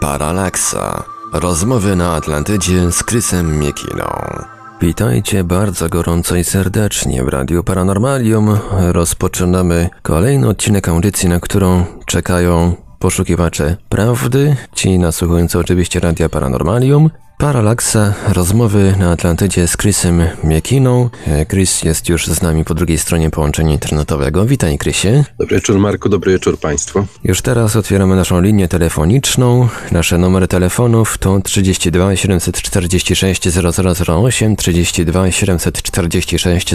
Paralaksa. Rozmowy na Atlantydzie z Krysem Miekiną. Witajcie bardzo gorąco i serdecznie w Radiu Paranormalium. Rozpoczynamy kolejny odcinek audycji, na którą czekają poszukiwacze prawdy, ci nasłuchujący oczywiście Radia Paranormalium, Paralaksa, rozmowy na Atlantydzie z Chrisem Miekiną. E, Chris jest już z nami po drugiej stronie połączenia internetowego. Witaj, Chrisie. Dobry wieczór, Marku, dobry wieczór Państwu. Już teraz otwieramy naszą linię telefoniczną. Nasze numery telefonów to 32 746 0008, 32 746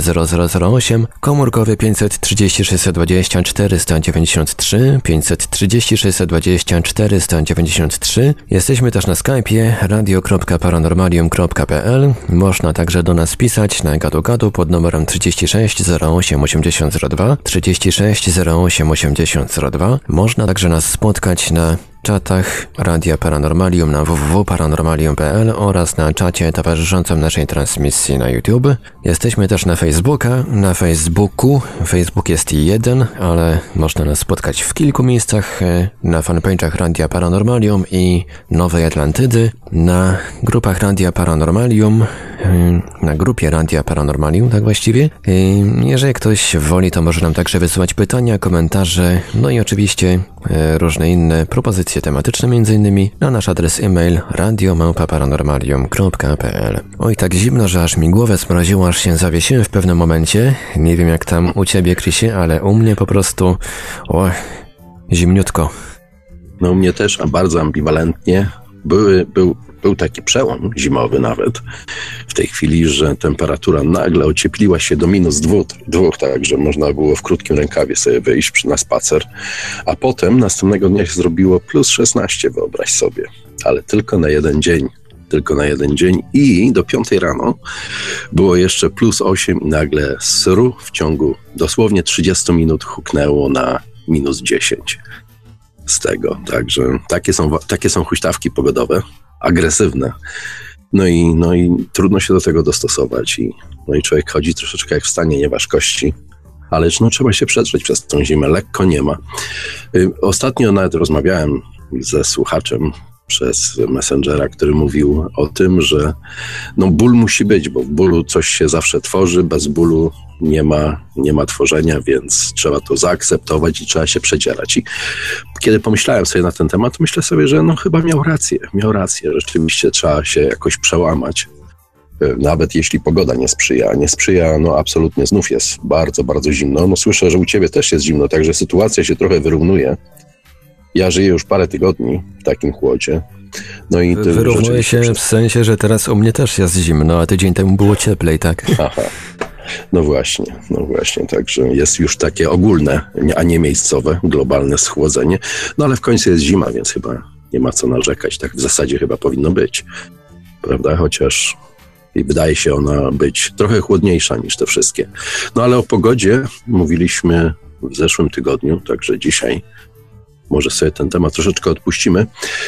0008, komórkowy 536 20 493, 536 20 493. Jesteśmy też na Skype'ie radio.com paranormalium.pl. Można także do nas pisać na gadu pod numerem 36 08 8002 36 08 8002. Można także nas spotkać na czatach Radia Paranormalium na www.paranormalium.pl oraz na czacie towarzyszącym naszej transmisji na YouTube. Jesteśmy też na Facebooka, na Facebooku. Facebook jest jeden, ale można nas spotkać w kilku miejscach, e, na fanpage'ach Radia Paranormalium i Nowej Atlantydy, na grupach Radia Paranormalium, e, na grupie Radia Paranormalium, tak właściwie. E, jeżeli ktoś woli, to może nam także wysyłać pytania, komentarze, no i oczywiście różne inne propozycje audycje tematyczne m.in. na nasz adres e-mail radiomałpa-paranormalium.pl Oj, tak zimno, że aż mi głowę smroziło, aż się zawiesiłem w pewnym momencie. Nie wiem jak tam u ciebie, Krysie, ale u mnie po prostu... O, zimniutko. No u mnie też, a bardzo ambiwalentnie. Były, był był taki przełom zimowy nawet w tej chwili, że temperatura nagle ociepliła się do minus dwóch, dwóch tak, że można było w krótkim rękawie sobie wyjść na spacer, a potem następnego dnia się zrobiło plus 16, wyobraź sobie, ale tylko na jeden dzień tylko na jeden dzień i do piątej rano było jeszcze plus 8 i nagle sru w ciągu dosłownie 30 minut huknęło na minus 10 z tego. Także takie są, takie są huśtawki pogodowe agresywne. No i, no i trudno się do tego dostosować. I, no i człowiek chodzi troszeczkę jak w stanie nieważkości. Ale no, trzeba się przedrzeć przez tą zimę. Lekko nie ma. Y, ostatnio nawet rozmawiałem ze słuchaczem przez Messengera, który mówił o tym, że no ból musi być, bo w bólu coś się zawsze tworzy, bez bólu nie ma, nie ma tworzenia, więc trzeba to zaakceptować i trzeba się przedzierać. I kiedy pomyślałem sobie na ten temat, myślę sobie, że no chyba miał rację, miał rację, rzeczywiście trzeba się jakoś przełamać. E, nawet jeśli pogoda nie sprzyja, nie sprzyja, no absolutnie znów jest bardzo, bardzo zimno. No słyszę, że u ciebie też jest zimno, także sytuacja się trochę wyrównuje. Ja żyję już parę tygodni w takim chłodzie. No i Wyrównuje się w sensie, że teraz u mnie też jest zimno, a tydzień temu było cieplej, tak? Aha. No właśnie, no właśnie, także jest już takie ogólne, a nie miejscowe, globalne schłodzenie. No ale w końcu jest zima, więc chyba nie ma co narzekać. Tak w zasadzie chyba powinno być, prawda? Chociaż wydaje się ona być trochę chłodniejsza niż te wszystkie. No ale o pogodzie mówiliśmy w zeszłym tygodniu, także dzisiaj może sobie ten temat troszeczkę odpuścimy.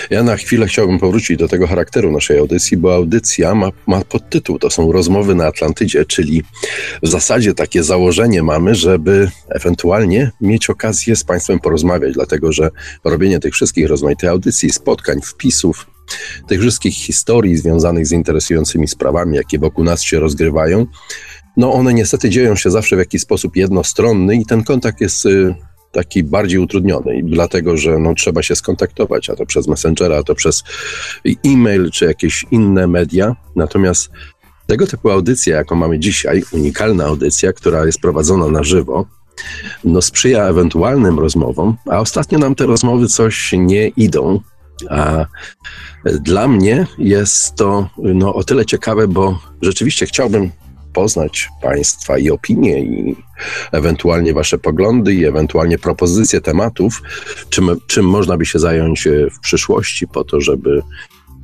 Ja na chwilę chciałbym powrócić do tego charakteru naszej audycji, bo audycja ma, ma podtytuł, to są rozmowy na Atlantydzie, czyli w zasadzie takie założenie mamy, żeby ewentualnie mieć okazję z Państwem porozmawiać, dlatego że robienie tych wszystkich rozmaitych audycji, spotkań, wpisów, tych wszystkich historii związanych z interesującymi sprawami, jakie wokół nas się rozgrywają, no one niestety dzieją się zawsze w jakiś sposób jednostronny i ten kontakt jest y, taki bardziej utrudniony, dlatego że no, trzeba się skontaktować, a to przez Messengera, a to przez e-mail, czy jakieś inne media. Natomiast tego typu audycja, jaką mamy dzisiaj, unikalna audycja, która jest prowadzona na żywo, no sprzyja ewentualnym rozmowom, a ostatnio nam te rozmowy coś nie idą. A dla mnie jest to no, o tyle ciekawe, bo rzeczywiście chciałbym poznać Państwa i opinie, i ewentualnie Wasze poglądy, i ewentualnie propozycje tematów, czym, czym można by się zająć e, w przyszłości, po to, żeby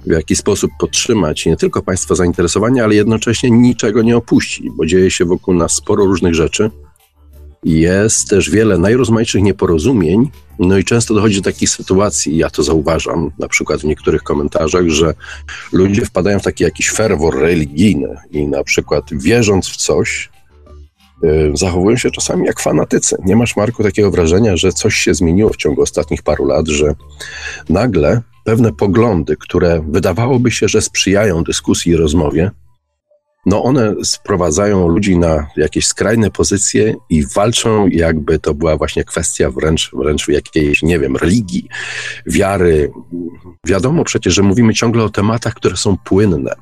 w jakiś sposób podtrzymać nie tylko Państwa zainteresowanie, ale jednocześnie niczego nie opuścić, bo dzieje się wokół nas sporo różnych rzeczy jest też wiele najrozmaitszych nieporozumień, no i często dochodzi do takich sytuacji, ja to zauważam, na przykład w niektórych komentarzach, że ludzie wpadają w taki jakiś ferwor religijny i na przykład wierząc w coś, yy, zachowują się czasami jak fanatycy. Nie masz, Marku, takiego wrażenia, że coś się zmieniło w ciągu ostatnich paru lat, że nagle pewne poglądy, które wydawałoby się, że sprzyjają dyskusji i rozmowie, no one sprowadzają ludzi na jakieś skrajne pozycje i walczą, jakby to była właśnie kwestia wręcz, wręcz jakiejś, nie wiem, religii, wiary. Wiadomo przecież, że mówimy ciągle o tematach, które są płynne,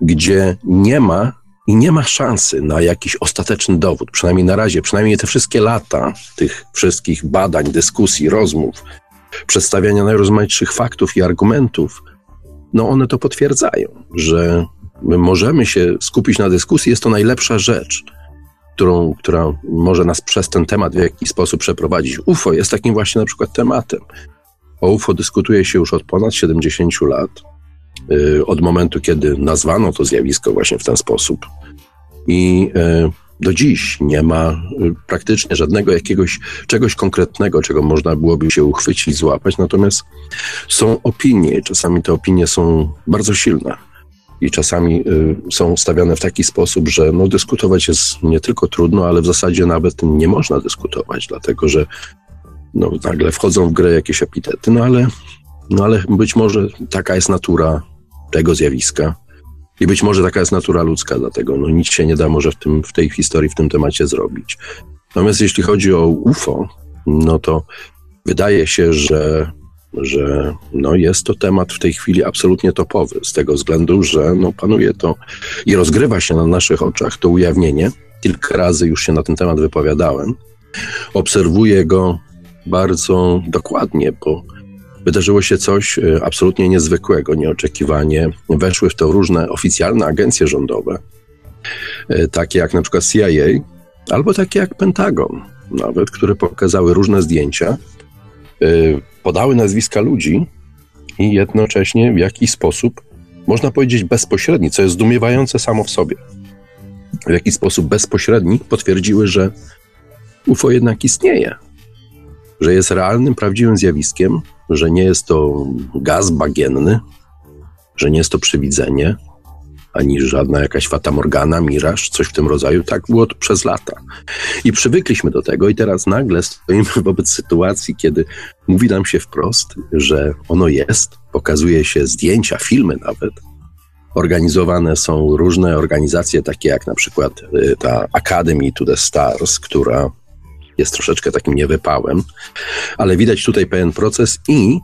gdzie nie ma i nie ma szansy na jakiś ostateczny dowód, przynajmniej na razie, przynajmniej te wszystkie lata tych wszystkich badań, dyskusji, rozmów, przedstawiania najrozmaitszych faktów i argumentów, no one to potwierdzają, że możemy się skupić na dyskusji, jest to najlepsza rzecz, którą, która może nas przez ten temat w jakiś sposób przeprowadzić. UFO jest takim właśnie na przykład tematem. O UFO dyskutuje się już od ponad 70 lat, yy, od momentu, kiedy nazwano to zjawisko właśnie w ten sposób. I yy, do dziś nie ma y, praktycznie żadnego jakiegoś czegoś konkretnego, czego można byłoby się uchwycić, złapać. Natomiast są opinie, czasami te opinie są bardzo silne i czasami y, są stawiane w taki sposób, że no, dyskutować jest nie tylko trudno, ale w zasadzie nawet nie można dyskutować, dlatego że no, nagle wchodzą w grę jakieś epitety, no ale, no ale być może taka jest natura tego zjawiska i być może taka jest natura ludzka, dlatego no, nic się nie da może w, tym, w tej historii, w tym temacie zrobić. Natomiast jeśli chodzi o UFO, no to wydaje się, że że no jest to temat w tej chwili absolutnie topowy, z tego względu, że no panuje to i rozgrywa się na naszych oczach to ujawnienie. Kilka razy już się na ten temat wypowiadałem. Obserwuję go bardzo dokładnie, bo wydarzyło się coś e, absolutnie niezwykłego, nieoczekiwanie. Weszły w to różne oficjalne agencje rządowe, e, takie jak na przykład CIA, albo takie jak Pentagon, nawet, które pokazały różne zdjęcia Y, podały nazwiska ludzi i jednocześnie w jakiś sposób, można powiedzieć bezpośredni, co jest zdumiewające samo w sobie, w jakiś sposób bezpośredni potwierdziły, że UFO jednak istnieje, że jest realnym, prawdziwym zjawiskiem, że nie jest to gaz bagienny, że nie jest to przywidzenie, ani żadna jakaś fatamorgana, miraż, coś w tym rodzaju. Tak było to przez lata. I przywykliśmy do tego i teraz nagle stoimy wobec sytuacji, kiedy mówi nam się wprost, że ono jest, pokazuje się zdjęcia, filmy nawet, organizowane są różne organizacje, takie jak na przykład y, ta Academy to the Stars, która jest troszeczkę takim niewypałem, ale widać tutaj pewien proces i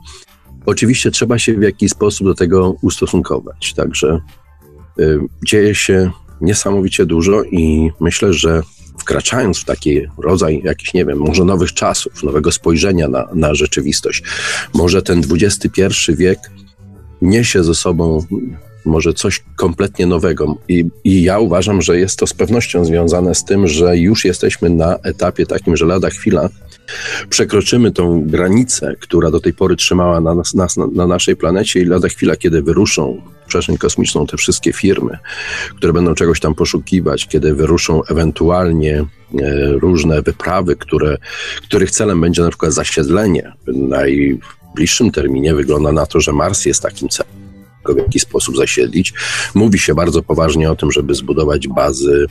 oczywiście trzeba się w jakiś sposób do tego ustosunkować. Także dzieje się niesamowicie dużo i myślę, że wkraczając w taki rodzaj jakichś, nie wiem, może nowych czasów, nowego spojrzenia na, na rzeczywistość, może ten XXI wiek niesie ze sobą może coś kompletnie nowego. I, I, ja uważam, że jest to z pewnością związane z tym, że już jesteśmy na etapie takim, że lada chwila przekroczymy tą granicę, która do tej pory trzymała na nas, nas na, na naszej planecie i lada chwila, kiedy wyruszą w przestrzeń kosmiczną te wszystkie firmy, które będą czegoś tam poszukiwać, kiedy wyruszą ewentualnie e, różne wyprawy, które, których celem będzie na przykład zasiedlenie. W najbliższym terminie wygląda na to, że Mars jest takim celem w jaki sposób zasiedlić. Mówi się bardzo poważnie o tym, żeby zbudować bazy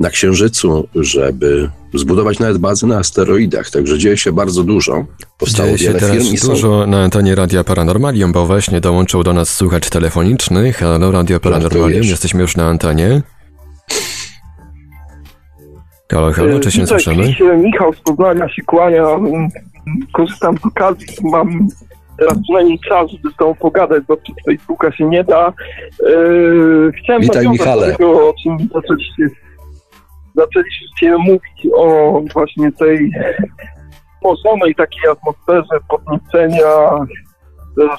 na Księżycu, żeby zbudować nawet bazy na asteroidach. Także dzieje się bardzo dużo. Powstało dzieje się teraz firm dużo są... na antenie Radia Paranormalium, bo właśnie dołączył do nas słuchacz telefoniczny. Halo, Radio Paranormalium, jesteśmy już na antenie. Halo, halo, czy się Witaj, słyszymy? Michał z Poznania się kłania. Korzystam z okazji, mam teraz przynajmniej czas, żeby z tobą pogadać, bo przez Facebooka się nie da. Yy, chciałem Witaj, Michale. tego, o czym zaczęliście zaczęliście mówić o właśnie tej wzmożonej takiej atmosferze podniecenia,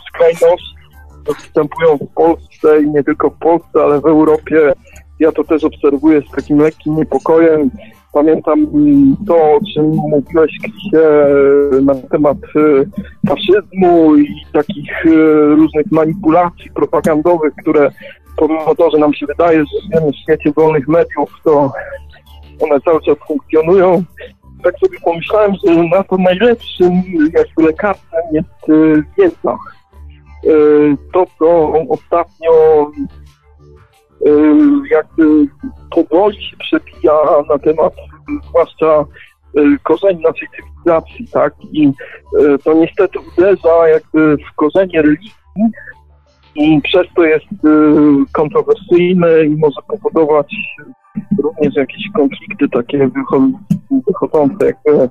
skrajności, które występują w Polsce i nie tylko w Polsce, ale w Europie. Ja to też obserwuję z takim lekkim niepokojem. Pamiętam to, o czym mówiłeś, na temat e, faszyzmu i takich e, różnych manipulacji propagandowych, które pomimo to, że nam się wydaje, że żyjemy w świecie wolnych mediów, to one cały czas funkcjonują. Tak sobie pomyślałem, że na to najlepszym jakby lekarzem jest wiedza. E, to, co ostatnio jakby powoli się przebija na temat zwłaszcza korzeni naszej cywilizacji, tak? I to niestety uderza jakby w korzenie religii i przez to jest kontrowersyjny i może powodować również jakieś konflikty takie wychodzące jakby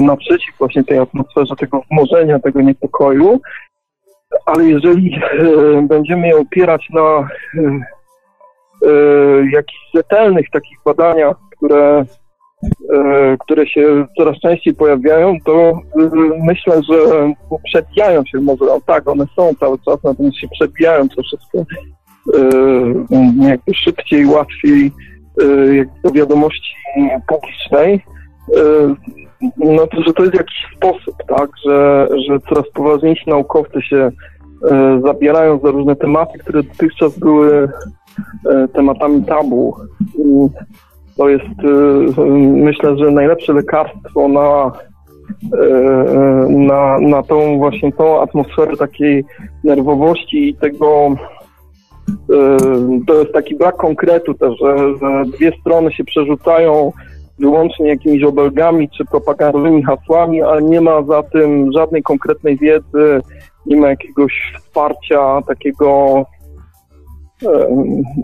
naprzeciw właśnie tej atmosferze tego wmorzenia, tego niepokoju. Ale jeżeli będziemy je opierać na jakichś rzetelnych takich badaniach, które, które się coraz częściej pojawiają, to myślę, że przebijają się może, no tak, one są cały czas, natomiast się przebijają troszeczkę jakby szybciej, łatwiej do wiadomości publicznej. No to, że to jest jakiś sposób, tak, że, że coraz poważniejsi naukowcy się e, zabierają za różne tematy, które dotychczas były tematami tabu. To jest, e, myślę, że najlepsze lekarstwo na, e, na, na tą właśnie tą atmosferę takiej nerwowości i tego e, to jest taki brak konkretu też, że, że dwie strony się przerzucają wyłącznie jakimiś obelgami czy propagandowymi hasłami, ale nie ma za tym żadnej konkretnej wiedzy, nie ma jakiegoś wsparcia takiego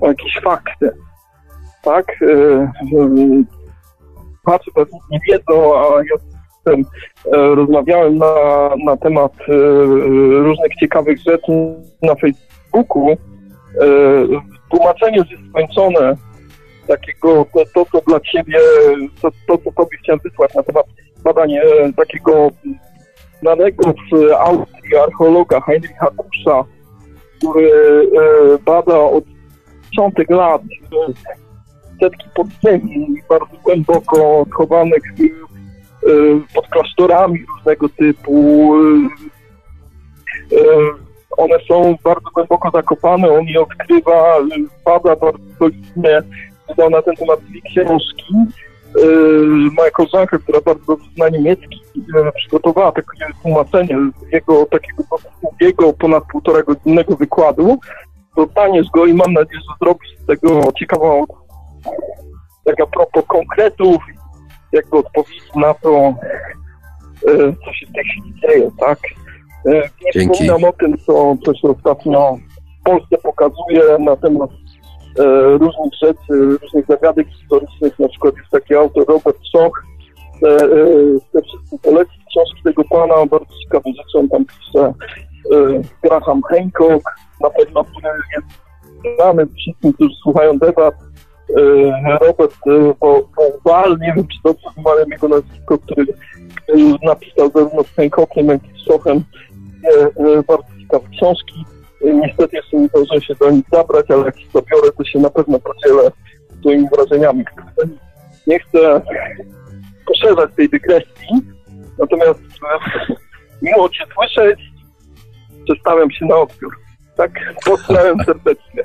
o jakieś fakty. Tak? Patrzę, pewnie nie wiedzą, a ja tym e, rozmawiałem na, na temat e, różnych ciekawych rzeczy na Facebooku. E, tłumaczenie już jest skończone takiego, to, to co dla Ciebie, to, to co Tobie chciałem wysłać na temat badania e, takiego znanego z Austrii archeologa Heinricha Kusza, który e, bada od dziesiątek lat e, setki podziemi bardzo głęboko chowanych pod klasztorami różnego typu. One są bardzo głęboko zakopane, on je odkrywa, bada bardzo solidnie wydał na ten temat dwie książki. Moja koleżanka, która bardzo zna niemiecki, przygotowała takie tłumaczenie jego takiego długiego, ponad półtora godzinnego wykładu. Dostaniesz go i mam nadzieję, że zrobisz z tego ciekawą, tak a propos konkretów, jakby odpowiedzi na to, co się w tej chwili dzieje, tak? Nie Dzięki. wspominam o tym, co, co się ostatnio w Polsce pokazuje na temat różnych rzeczy, różnych zagadek historycznych, na przykład jest taki autor Robert Schoch, te, e, te wszystkie poleci książki tego pana, bardzo ciekawe rzeczy on tam pisze, e, Graham Hancock, na pewno, jest znany wszystkim, którzy słuchają debat, e, Robert Powal, nie wiem czy dobrze wymawiam jego nazwisko, który, napisał zarówno z Hancockiem, jak i z Schochem bardzo ciekawe książki. Niestety jeszcze nie zdążyłem się do nich zabrać, ale jak się zabiorę, to się na pewno podzielę swoimi wrażeniami. Nie chcę poszerzać tej dygresji, natomiast e, miło Cię słyszeć, przestawiam się na odbiór. Tak, pozdrawiam serdecznie.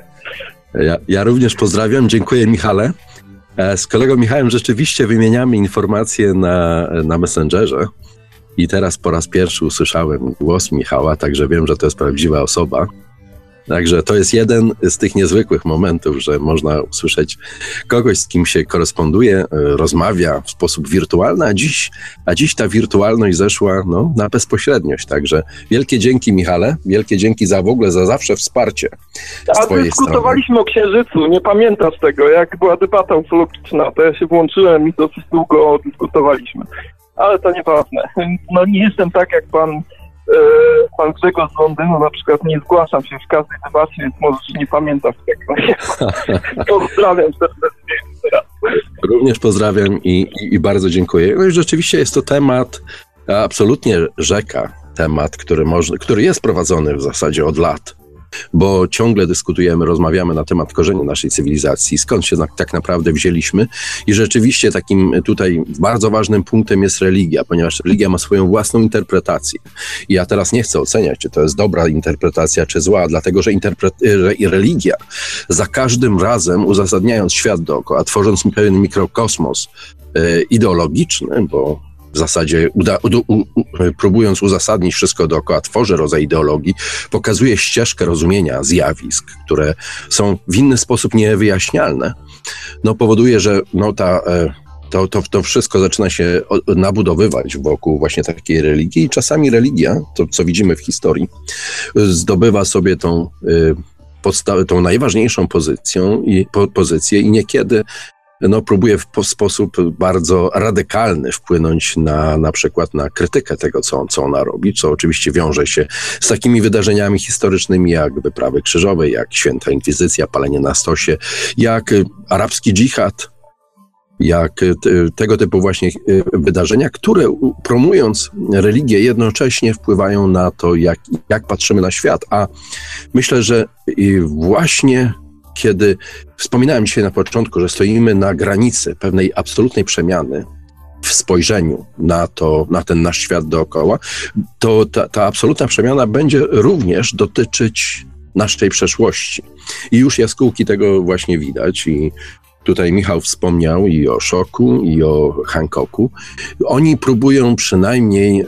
Ja, ja również pozdrawiam, dziękuję Michale. E, z kolegą Michałem rzeczywiście wymieniamy informacje na, na Messengerze. I teraz po raz pierwszy usłyszałem głos Michała, także wiem, że to jest prawdziwa osoba. Także to jest jeden z tych niezwykłych momentów, że można usłyszeć kogoś, z kim się koresponduje, e, rozmawia w sposób wirtualny, a dziś, a dziś ta wirtualność zeszła no, na bezpośredniość. Także wielkie dzięki Michale, wielkie dzięki za w ogóle, za zawsze wsparcie. A dyskutowaliśmy strony. o Księżycu, nie pamiętasz tego, jak była debata ufologiczna, to ja się włączyłem i dosyć długo dyskutowaliśmy. Ale to nieważne. No nie jestem tak jak pan pan Grzegorz z Londynu na przykład nie zgłaszam się w każdej debacie, więc może nie pamiętasz tego. Pozdrawiam serdecznie. Również pozdrawiam i, i, i bardzo dziękuję. No i rzeczywiście jest to temat absolutnie rzeka, temat, który, może, który jest prowadzony w zasadzie od lat bo ciągle dyskutujemy, rozmawiamy na temat korzeni naszej cywilizacji, skąd się tak naprawdę wzięliśmy i rzeczywiście takim tutaj bardzo ważnym punktem jest religia, ponieważ religia ma swoją własną interpretację. I ja teraz nie chcę oceniać, czy to jest dobra interpretacja, czy zła, dlatego że religia za każdym razem uzasadniając świat dookoła, tworząc pewien mikrokosmos e, ideologiczny, bo w zasadzie uda, u, u, próbując uzasadnić wszystko dookoła, tworzy rodzaj ideologii, pokazuje ścieżkę rozumienia zjawisk, które są w inny sposób niewyjaśnialne, no powoduje, że no ta e, to, to, to wszystko zaczyna się nabudowywać wokół właśnie takiej religii i czasami religia, to co widzimy w historii, zdobywa sobie tą, podstawę, tą najważniejszą pozycją i, po, pozycję i niekiedy no, próbuje w sposób bardzo radykalny wpłynąć na, na przykład na krytykę tego, co, co ona robi, co oczywiście wiąże się z takimi wydarzeniami historycznymi jak wyprawy krzyżowe, jak święta inkwizycja, palenie na stosie, jak arabski dżihad, jak tego typu właśnie wydarzenia, które promując religię jednocześnie wpływają na to, jak, jak patrzymy na świat. A myślę, że właśnie kiedy wspominałem dzisiaj na początku, że stoimy na granicy pewnej absolutnej przemiany w spojrzeniu na to, na ten nasz świat dookoła, to ta, ta absolutna przemiana będzie również dotyczyć naszej przeszłości. I już jaskółki tego właśnie widać i Tutaj Michał wspomniał i o Szoku, i o Hancocku. Oni próbują przynajmniej e,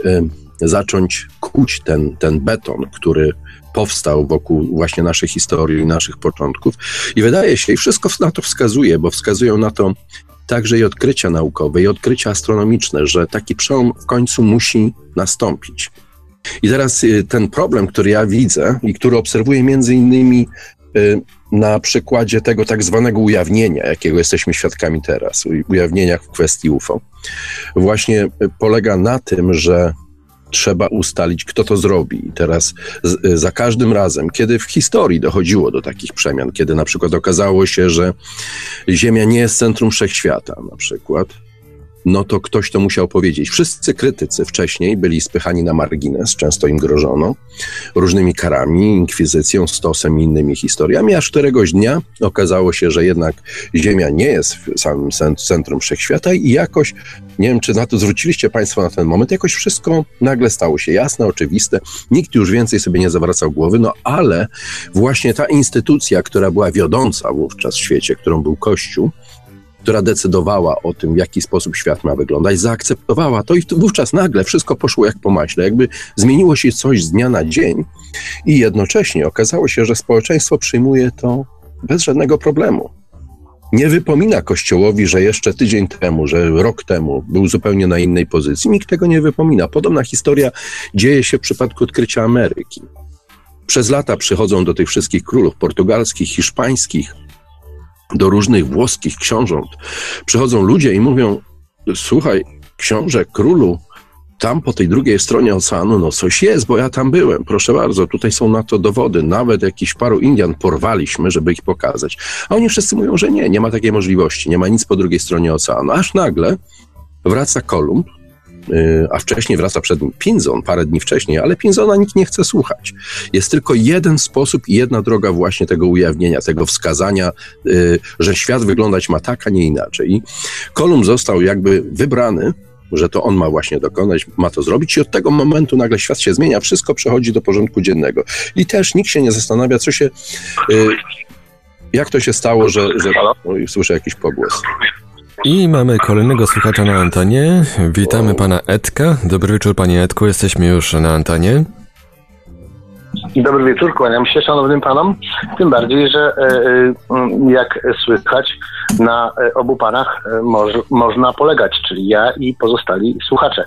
zacząć kuć ten, ten beton, który powstał wokół właśnie naszej historii naszych początków. I wydaje się, i wszystko na to wskazuje, bo wskazują na to także i odkrycia naukowe, i odkrycia astronomiczne, że taki przełom w końcu musi nastąpić. I teraz y, ten problem, który ja widzę i który obserwuję między innymi y, na przykładzie tego tak zwanego ujawnienia, jakiego jesteśmy świadkami teraz, ujawnienia w kwestii UFO, właśnie y, polega na tym, że trzeba ustalić, kto to zrobi. I teraz z, za każdym razem, kiedy w historii dochodziło do takich przemian, kiedy na przykład okazało się, że Ziemia nie jest centrum wszechświata, na przykład, no to ktoś to musiał powiedzieć. Wszyscy krytycy wcześniej byli spychani na margines, często im grożono różnymi karami, inkwizycją, stosem i innymi historiami, aż któregoś dnia okazało się, że jednak Ziemia nie jest samym centrum wszechświata i jakoś, nie wiem czy na to zwróciliście Państwo na ten moment, jakoś wszystko nagle stało się jasne, oczywiste, nikt już więcej sobie nie zawracał głowy, no ale właśnie ta instytucja, która była wiodąca wówczas w świecie, którą był Kościół, która decydowała o tym, w jaki sposób świat ma wyglądać, zaakceptowała to i wówczas nagle wszystko poszło jak po maśle, jakby zmieniło się coś z dnia na dzień i jednocześnie okazało się, że społeczeństwo przyjmuje to bez żadnego problemu. Nie wypomina Kościołowi, że jeszcze tydzień temu, że rok temu był zupełnie na innej pozycji. Nikt tego nie wypomina. Podobna historia dzieje się w przypadku odkrycia Ameryki. Przez lata przychodzą do tych wszystkich królów portugalskich, hiszpańskich, do różnych włoskich książąt przychodzą ludzie i mówią: Słuchaj, książę, królu, tam po tej drugiej stronie oceanu, no coś jest, bo ja tam byłem. Proszę bardzo, tutaj są na to dowody. Nawet jakiś paru Indian porwaliśmy, żeby ich pokazać. A oni wszyscy mówią, że nie, nie ma takiej możliwości, nie ma nic po drugiej stronie oceanu. Aż nagle wraca Kolumb a wcześniej wraca przed nim Pinzon, parę dni wcześniej, ale Pinzona nikt nie chce słuchać. Jest tylko jeden sposób i jedna droga właśnie tego ujawnienia, tego wskazania, y, że świat wyglądać ma tak, a nie inaczej. I Kolumn został jakby wybrany że to on ma właśnie dokonać, ma to zrobić i od tego momentu nagle świat się zmienia, wszystko przechodzi do porządku dziennego. I też nikt się nie zastanawia, co się, y, jak to się stało, że, że oj, słyszę jakiś pogłos. I mamy kolejnego słuchacza na antenie. Witamy pana Edka. Dobry wieczór panie Edku, jesteśmy już na antenie. Dobry wieczór, kłaniam się szanownym panom. Tym bardziej, że e, e, jak słychać, na e, obu panach moż, można polegać, czyli ja i pozostali słuchacze,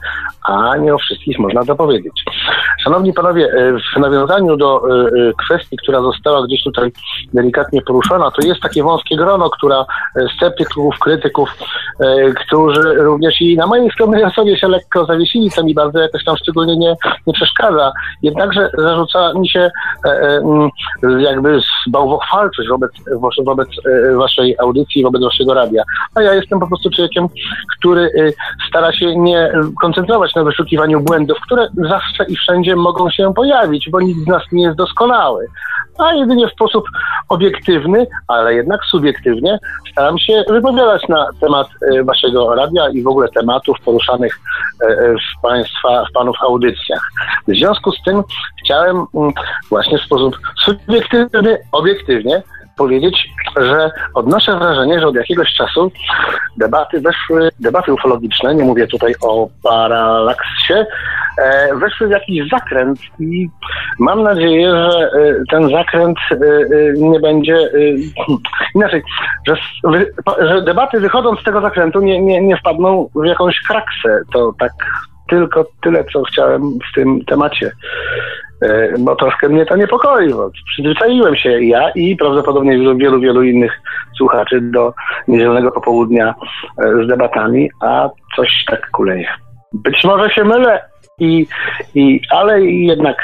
a nie o wszystkich można to powiedzieć. Szanowni panowie, w nawiązaniu do kwestii, która została gdzieś tutaj delikatnie poruszona, to jest takie wąskie grono, która sceptyków, krytyków, którzy również i na mojej skromnej osobie się lekko zawiesili, co mi bardzo jakoś tam szczególnie nie, nie przeszkadza. Jednakże zarzuca mi się e, e, jakby bałwochwalczość wobec, wobec e, waszej audycji, wobec waszego radia. A ja jestem po prostu człowiekiem, który stara się nie koncentrować na wyszukiwaniu błędów, które zawsze i wszędzie mogą się pojawić, bo nikt z nas nie jest doskonały. A jedynie w sposób obiektywny, ale jednak subiektywnie staram się wypowiadać na temat waszego radia i w ogóle tematów poruszanych w państwa, w panów audycjach. W związku z tym chciałem mm, właśnie w sposób subiektywny, obiektywnie powiedzieć, że odnoszę wrażenie, że od jakiegoś czasu debaty weszły, debaty ufologiczne, nie mówię tutaj o paralaksie, e, weszły w jakiś zakręt i mam nadzieję, że e, ten zakręt e, nie będzie inaczej, że, że debaty wychodząc z tego zakrętu nie, nie, nie wpadną w jakąś kraksę. To tak tylko tyle, co chciałem w tym temacie. Bo troszkę mnie to niepokoi, bo przyzwyczaiłem się ja i prawdopodobnie wielu, wielu, wielu innych słuchaczy do niedzielnego popołudnia z debatami, a coś tak kuleje. Być może się mylę, i, i, ale jednak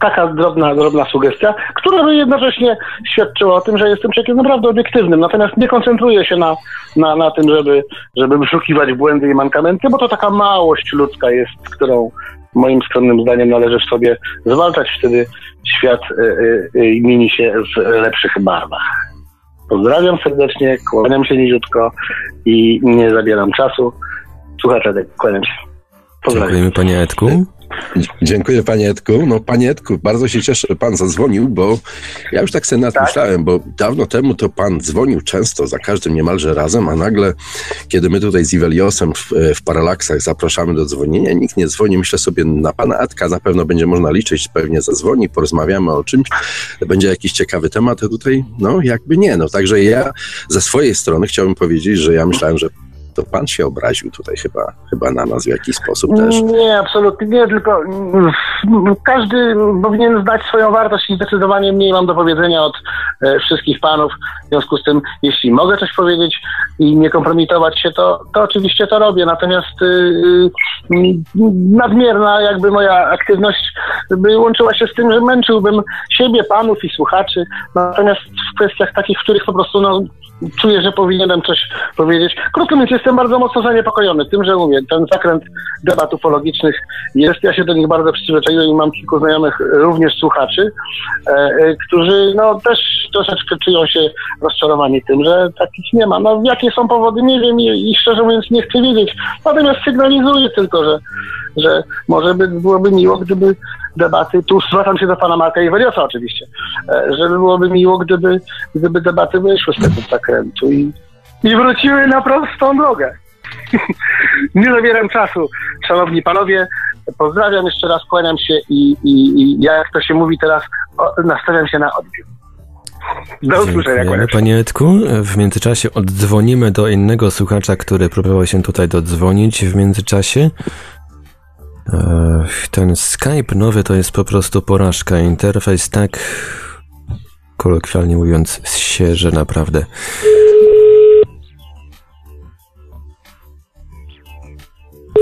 taka drobna, drobna sugestia, która by jednocześnie świadczyła o tym, że jestem człowiekiem naprawdę obiektywnym. Natomiast nie koncentruję się na, na, na tym, żeby, żeby wyszukiwać błędy i mankamenty, bo to taka małość ludzka jest, którą moim skromnym zdaniem należy w sobie zwalczać. Wtedy świat y, y, y, mieni się w lepszych barwach. Pozdrawiam serdecznie, kłaniam się niziutko i nie zabieram czasu. Słuchacze, kłaniam się. Pozdrawiam. Dziękujemy panie Edku. Dziękuję panie Edku. No panie Edku, bardzo się cieszę, że pan zadzwonił, bo ja już tak sobie nad tak? bo dawno temu to pan dzwonił często, za każdym niemalże razem, a nagle, kiedy my tutaj z Iweliosem w, w Paralaksach zapraszamy do dzwonienia, nikt nie dzwoni. Myślę sobie, na pana Edka na pewno będzie można liczyć, pewnie zadzwoni, porozmawiamy o czymś, będzie jakiś ciekawy temat, a tutaj no jakby nie. No także ja ze swojej strony chciałbym powiedzieć, że ja myślałem, że to pan się obraził tutaj chyba, chyba na nas w jakiś sposób też. Nie, absolutnie nie, tylko mm, każdy powinien znać swoją wartość i zdecydowanie mniej mam do powiedzenia od e, wszystkich panów. W związku z tym, jeśli mogę coś powiedzieć i nie kompromitować się, to, to oczywiście to robię. Natomiast y, y, nadmierna jakby moja aktywność by łączyła się z tym, że męczyłbym siebie, panów i słuchaczy. Natomiast w kwestiach takich, w których po prostu no, czuję, że powinienem coś powiedzieć. Krótko mówiąc, jestem bardzo mocno zaniepokojony tym, że mówię, ten zakręt debat ufologicznych jest, ja się do nich bardzo przyzwyczaiłem i mam kilku znajomych, również słuchaczy, e, e, którzy no też troszeczkę czują się rozczarowani tym, że takich nie ma. No jakie są powody, nie wiem i, i szczerze mówiąc nie chcę wiedzieć. Natomiast sygnalizuję tylko, że, że może by, byłoby miło, gdyby debaty, tu zwracam się do pana Marka Iweliosa oczywiście, e, żeby byłoby miło, gdyby, gdyby debaty wyszły z tego zakrętu i, i wróciły na prostą drogę. Nie zabieram czasu, szanowni panowie. Pozdrawiam jeszcze raz, kłaniam się i, i, i jak to się mówi teraz, o, nastawiam się na odbiór. Do usłyszenia, Panie Edku, w międzyczasie oddzwonimy do innego słuchacza, który próbował się tutaj dodzwonić w międzyczasie. Ten Skype nowy to jest po prostu porażka. Interfejs tak, kolokwialnie mówiąc, się, że naprawdę.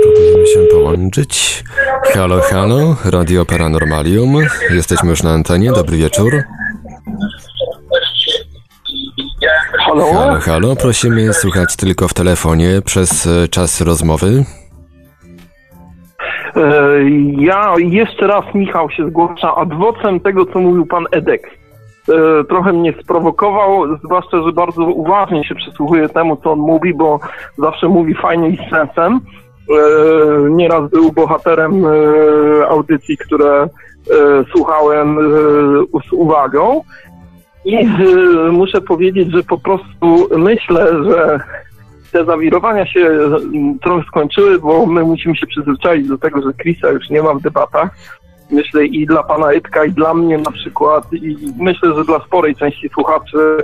Próbujemy się połączyć. Halo, halo, Radio Paranormalium. Jesteśmy już na antenie. Dobry wieczór. Halo? Halo, halo. Prosimy słuchać tylko w telefonie przez czas rozmowy. E, ja jeszcze raz, Michał, się zgłasza adwocem tego, co mówił pan Edek. E, trochę mnie sprowokował, zwłaszcza, że bardzo uważnie się przysłuchuję temu, co on mówi, bo zawsze mówi fajnie i z sensem. E, nieraz był bohaterem audycji, które słuchałem z uwagą. I muszę powiedzieć, że po prostu myślę, że te zawirowania się mm, trochę skończyły, bo my musimy się przyzwyczaić do tego, że Chrisa już nie ma w debatach. Myślę i dla pana Edka, i dla mnie na przykład, i myślę, że dla sporej części słuchaczy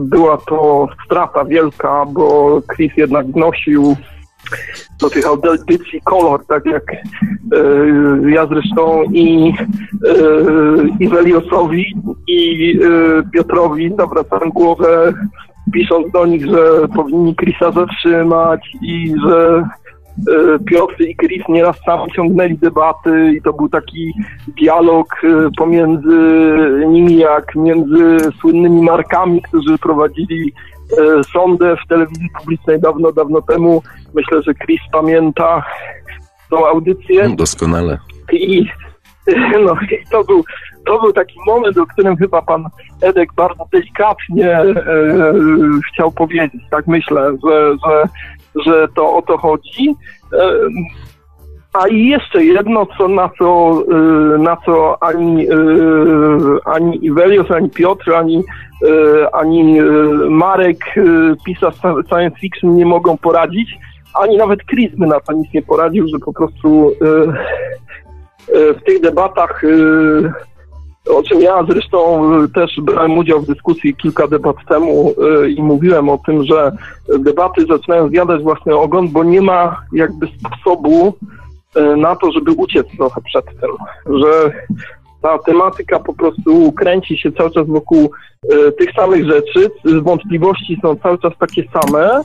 była to strata wielka, bo Chris jednak wnosił do tych audycji kolor, tak jak yy, ja zresztą i yy, i i yy, Piotrowi zawracałem głowę pisząc do nich, że powinni Chrisa zatrzymać i że e, Piotr i Chris nieraz sam ciągnęli debaty i to był taki dialog e, pomiędzy nimi jak między słynnymi markami, którzy prowadzili e, sądę w telewizji publicznej dawno, dawno temu. Myślę, że Chris pamięta tą audycję. Doskonale. I, no, i to był to był taki moment, o którym chyba pan Edek bardzo delikatnie e, chciał powiedzieć. Tak myślę, że, że, że to o to chodzi. E, a i jeszcze jedno, co, na, co, e, na co ani, e, ani Iwelios, ani Piotr, ani, e, ani Marek, pisarz science fiction nie mogą poradzić, ani nawet Chris by na to nic nie poradził, że po prostu w tych debatach o czym ja zresztą też brałem udział w dyskusji kilka debat temu i mówiłem o tym, że debaty zaczynają zjadać własny ogon, bo nie ma jakby sposobu na to, żeby uciec trochę przed tym, że ta tematyka po prostu kręci się cały czas wokół e, tych samych rzeczy, wątpliwości są cały czas takie same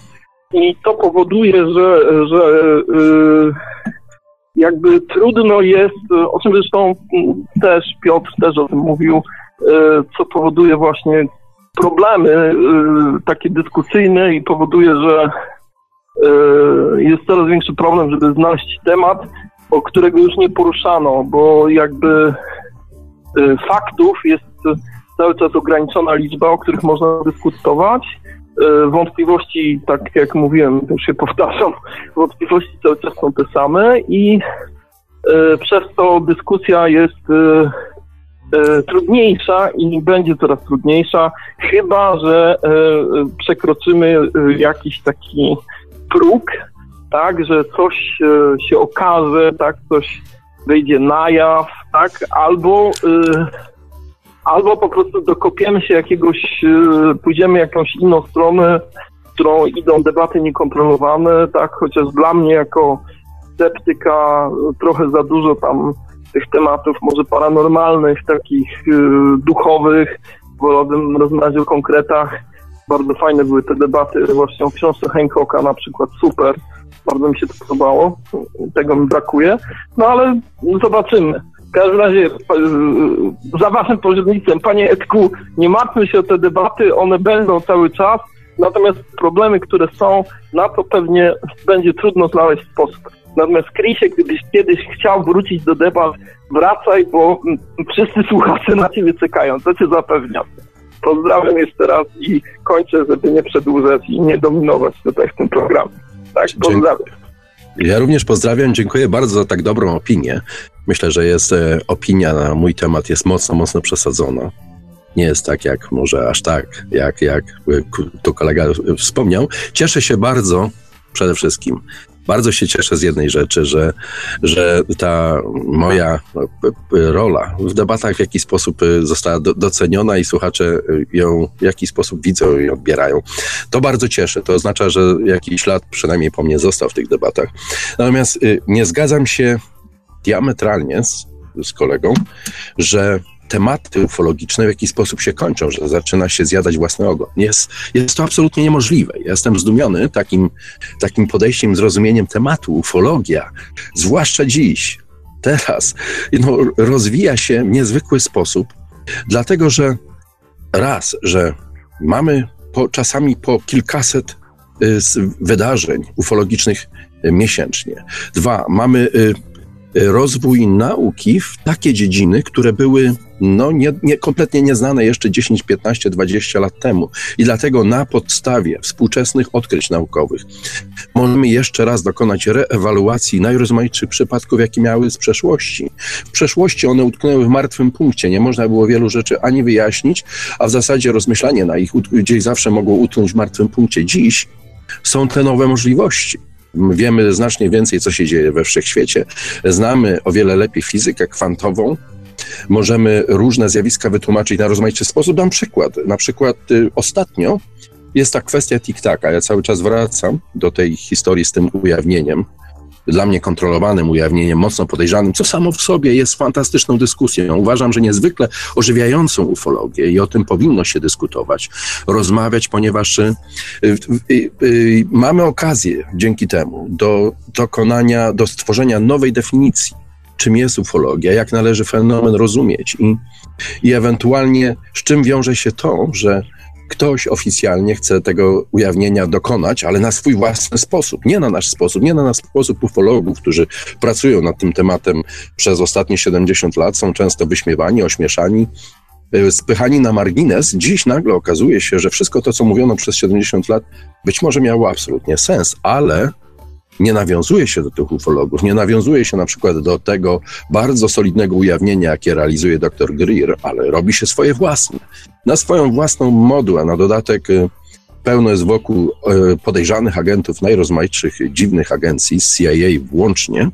i to powoduje, że, że e, jakby trudno jest, o czym zresztą też Piotr też o tym mówił, e, co powoduje właśnie problemy takie dyskusyjne i powoduje, że jest coraz większy problem, żeby znaleźć temat, o którego już nie poruszano, bo jakby Y, faktów jest cały czas ograniczona liczba, o których można dyskutować. Y, wątpliwości, tak jak mówiłem, już się powtarzam, wątpliwości cały czas są te same i przez to dyskusja jest trudniejsza i będzie coraz trudniejsza, chyba że przekroczymy jakiś taki próg, tak, że coś się okaże, tak, coś wyjdzie na jaw, tak, albo, y, albo po prostu dokopiemy się jakiegoś, y, pójdziemy jakąś inną stronę, którą idą debaty niekontrolowane, tak, chociaż dla mnie jako sceptyka trochę za dużo tam tych tematów może paranormalnych, takich y, duchowych, wolałbym rozmawiać o konkretach. Bardzo fajne były te debaty właśnie o książce Hancocka na przykład, super bardzo mi się to podobało. Tego mi brakuje. No ale zobaczymy. W każdym razie e, za waszym pośrednictwem, panie Edku, nie martwmy się o te debaty, one będą cały czas, natomiast problemy, które są, na to pewnie będzie trudno znaleźć sposób. Natomiast Krisie, gdybyś kiedyś chciał wrócić do debat, wracaj, bo wszyscy słuchacze na ciebie czekają, to cię zapewniam. Pozdrawiam jeszcze raz i kończę, żeby nie przedłużać i nie dominować tutaj w tym programie. Tak, pozdrawiam. Ja również pozdrawiam, dziękuję bardzo za tak dobrą opinię. Myślę, że jest e, opinia na mój temat jest mocno, mocno przesadzona. Nie jest tak, jak może aż tak, jak, jak e, tu kolega wspomniał. Cieszę się bardzo przede wszystkim bardzo się cieszę z jednej rzeczy, że, że ta moja rola w debatach w jakiś sposób y, została doceniona i słuchacze ją w jakiś sposób widzą i odbierają. To bardzo cieszy. To oznacza, że jakiś ślad przynajmniej po mnie został w tych debatach. Natomiast y, nie zgadzam się diametralnie z, z kolegą, że tematy ufologiczne w jakiś sposób się kończą, że zaczyna się zjadać własny ogon. Jest, jest to absolutnie niemożliwe. Jestem zdumiony takim, takim podejściem, zrozumieniem tematu ufologia, zwłaszcza dziś, teraz, no, rozwija się w niezwykły sposób, dlatego że raz, że mamy po, czasami po kilkaset y, wydarzeń ufologicznych y, miesięcznie. Dwa, mamy y, rozwój nauki w takie dziedziny, które były no, nie, nie, kompletnie nieznane jeszcze 10, 15, 20 lat temu. I dlatego na podstawie współczesnych odkryć naukowych możemy jeszcze raz dokonać reewaluacji najrozmaitszych przypadków, jakie miały z przeszłości. W przeszłości one utknęły w martwym punkcie, nie można było wielu rzeczy ani wyjaśnić, a w zasadzie rozmyślanie na ich gdzieś zawsze mogło utknąć w martwym punkcie. Dziś są te nowe możliwości. Wiemy znacznie więcej, co się dzieje we wszechświecie. Znamy o wiele lepiej fizykę kwantową. Możemy różne zjawiska wytłumaczyć na rozmaity sposób. Dam przykład. Na przykład y, ostatnio jest ta kwestia tik-taka. Ja cały czas wracam do tej historii z tym ujawnieniem dla mnie kontrolowanym ujawnieniem, mocno podejrzanym, co samo w sobie jest fantastyczną dyskusją. Uważam, że niezwykle ożywiającą ufologię i o tym powinno się dyskutować, rozmawiać, ponieważ y, y, y, mamy okazję dzięki temu do dokonania, do stworzenia nowej definicji czym jest ufologia, jak należy fenomen rozumieć i, i ewentualnie z czym wiąże się to, że ktoś oficjalnie chce tego ujawnienia dokonać, ale na swój własny sposób, nie na nasz sposób, nie na nasz sposób ufologów, którzy pracują nad tym tematem przez ostatnie 70 lat, są często wyśmiewani, ośmieszani, e, spychani na margines. Dziś nagle okazuje się, że wszystko to, co mówiono przez 70 lat, być może miało absolutnie sens, ale nie nawiązuje się do tych ufologów, nie nawiązuje się na przykład do tego bardzo solidnego ujawnienia, jakie realizuje dr Greer, ale robi się swoje własne. Na swoją własną modułę, na dodatek y, pełno jest wokół e, podejrzanych agentów najrozmaitszych, dziwnych agencji, CIA włącznie,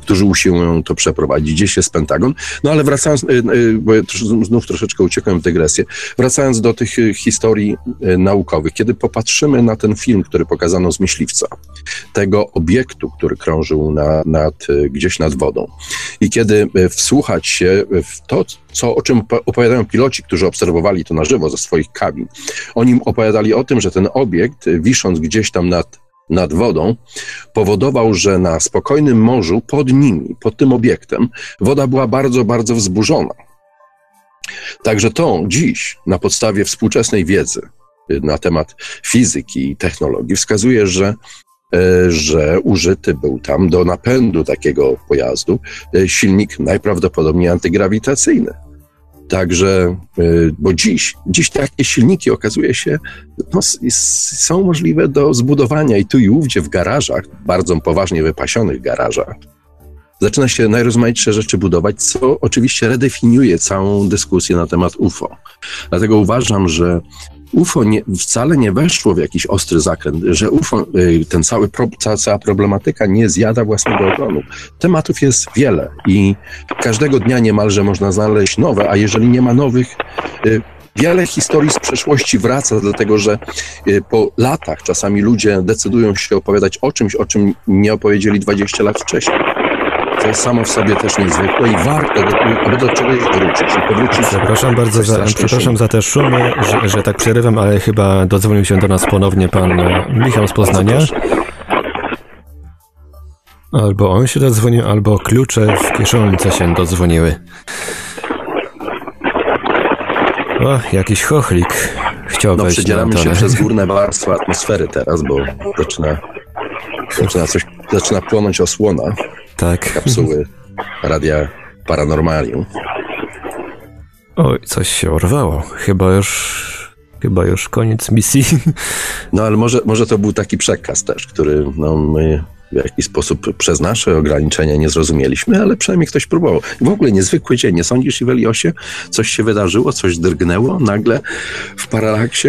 którzy usiłują to przeprowadzić. Gdzieś jest Pentagon. No ale wracając, e, bo ja znów troszeczkę uciekłem w dygresję, wracając do tych historii naukowych, kiedy popatrzymy na ten film, który pokazano z myśliwca, tego obiektu, który krążył na, nad, gdzieś nad wodą, i kiedy wsłuchać się w to, co, o czym opowiadają piloci, którzy obserwowali to na żywo ze swoich kabin. Oni opowiadali o tym, że ten obiekt, wisząc gdzieś tam nad, nad wodą, powodował, że na spokojnym morzu pod nimi, pod tym obiektem, woda była bardzo, bardzo wzburzona. Także to dziś, na podstawie współczesnej wiedzy na temat fizyki i technologii, wskazuje, że E, że użyty był tam do napędu takiego pojazdu e, silnik najprawdopodobniej antygrawitacyjny. Także, e, bo dziś, dziś takie silniki okazuje się, no, są możliwe do zbudowania i tu i ówdzie w garażach, bardzo poważnie wypasionych garażach. Zaczyna się najrozmaitsze rzeczy budować, co oczywiście redefiniuje całą dyskusję na temat UFO. Dlatego uważam, że UFO nie, wcale nie weszło w jakiś ostry zakręt, że UFO, y, ten cały, cała, problematyka nie zjada własnego ogonu. Tematów jest wiele i każdego dnia niemalże można znaleźć nowe, a jeżeli nie ma nowych, y, Wiele historii z przeszłości wraca, dlatego że y, po latach czasami ludzie decydują się opowiadać o czymś, o czym nie opowiedzieli 20 lat wcześniej. To jest samo w sobie też niezwykłe i warto, aby do czegoś wrócić i powrócić. Przepraszam bardzo za, przepraszam za te szumy, że, że tak przerywam, ale chyba dodzwonił się do nas ponownie pan e, Michał z Poznania. Albo on się dodzwonił, albo klucze w kieszonce się dodzwoniły. O, jakiś chochlik chciał no, wejść na się przez górne warstwy atmosfery teraz, bo zaczyna, zaczyna coś, zaczyna płonąć osłona. Tak. Kapsuły radia Paranormalium. Oj, coś się urwało. Chyba już chyba już koniec misji. No ale może, może to był taki przekaz też, który no, my w jakiś sposób przez nasze ograniczenia nie zrozumieliśmy, ale przynajmniej ktoś próbował. W ogóle niezwykły dzień, nie sądzisz, Iweliosie? Coś się wydarzyło, coś drgnęło nagle w paralaksie?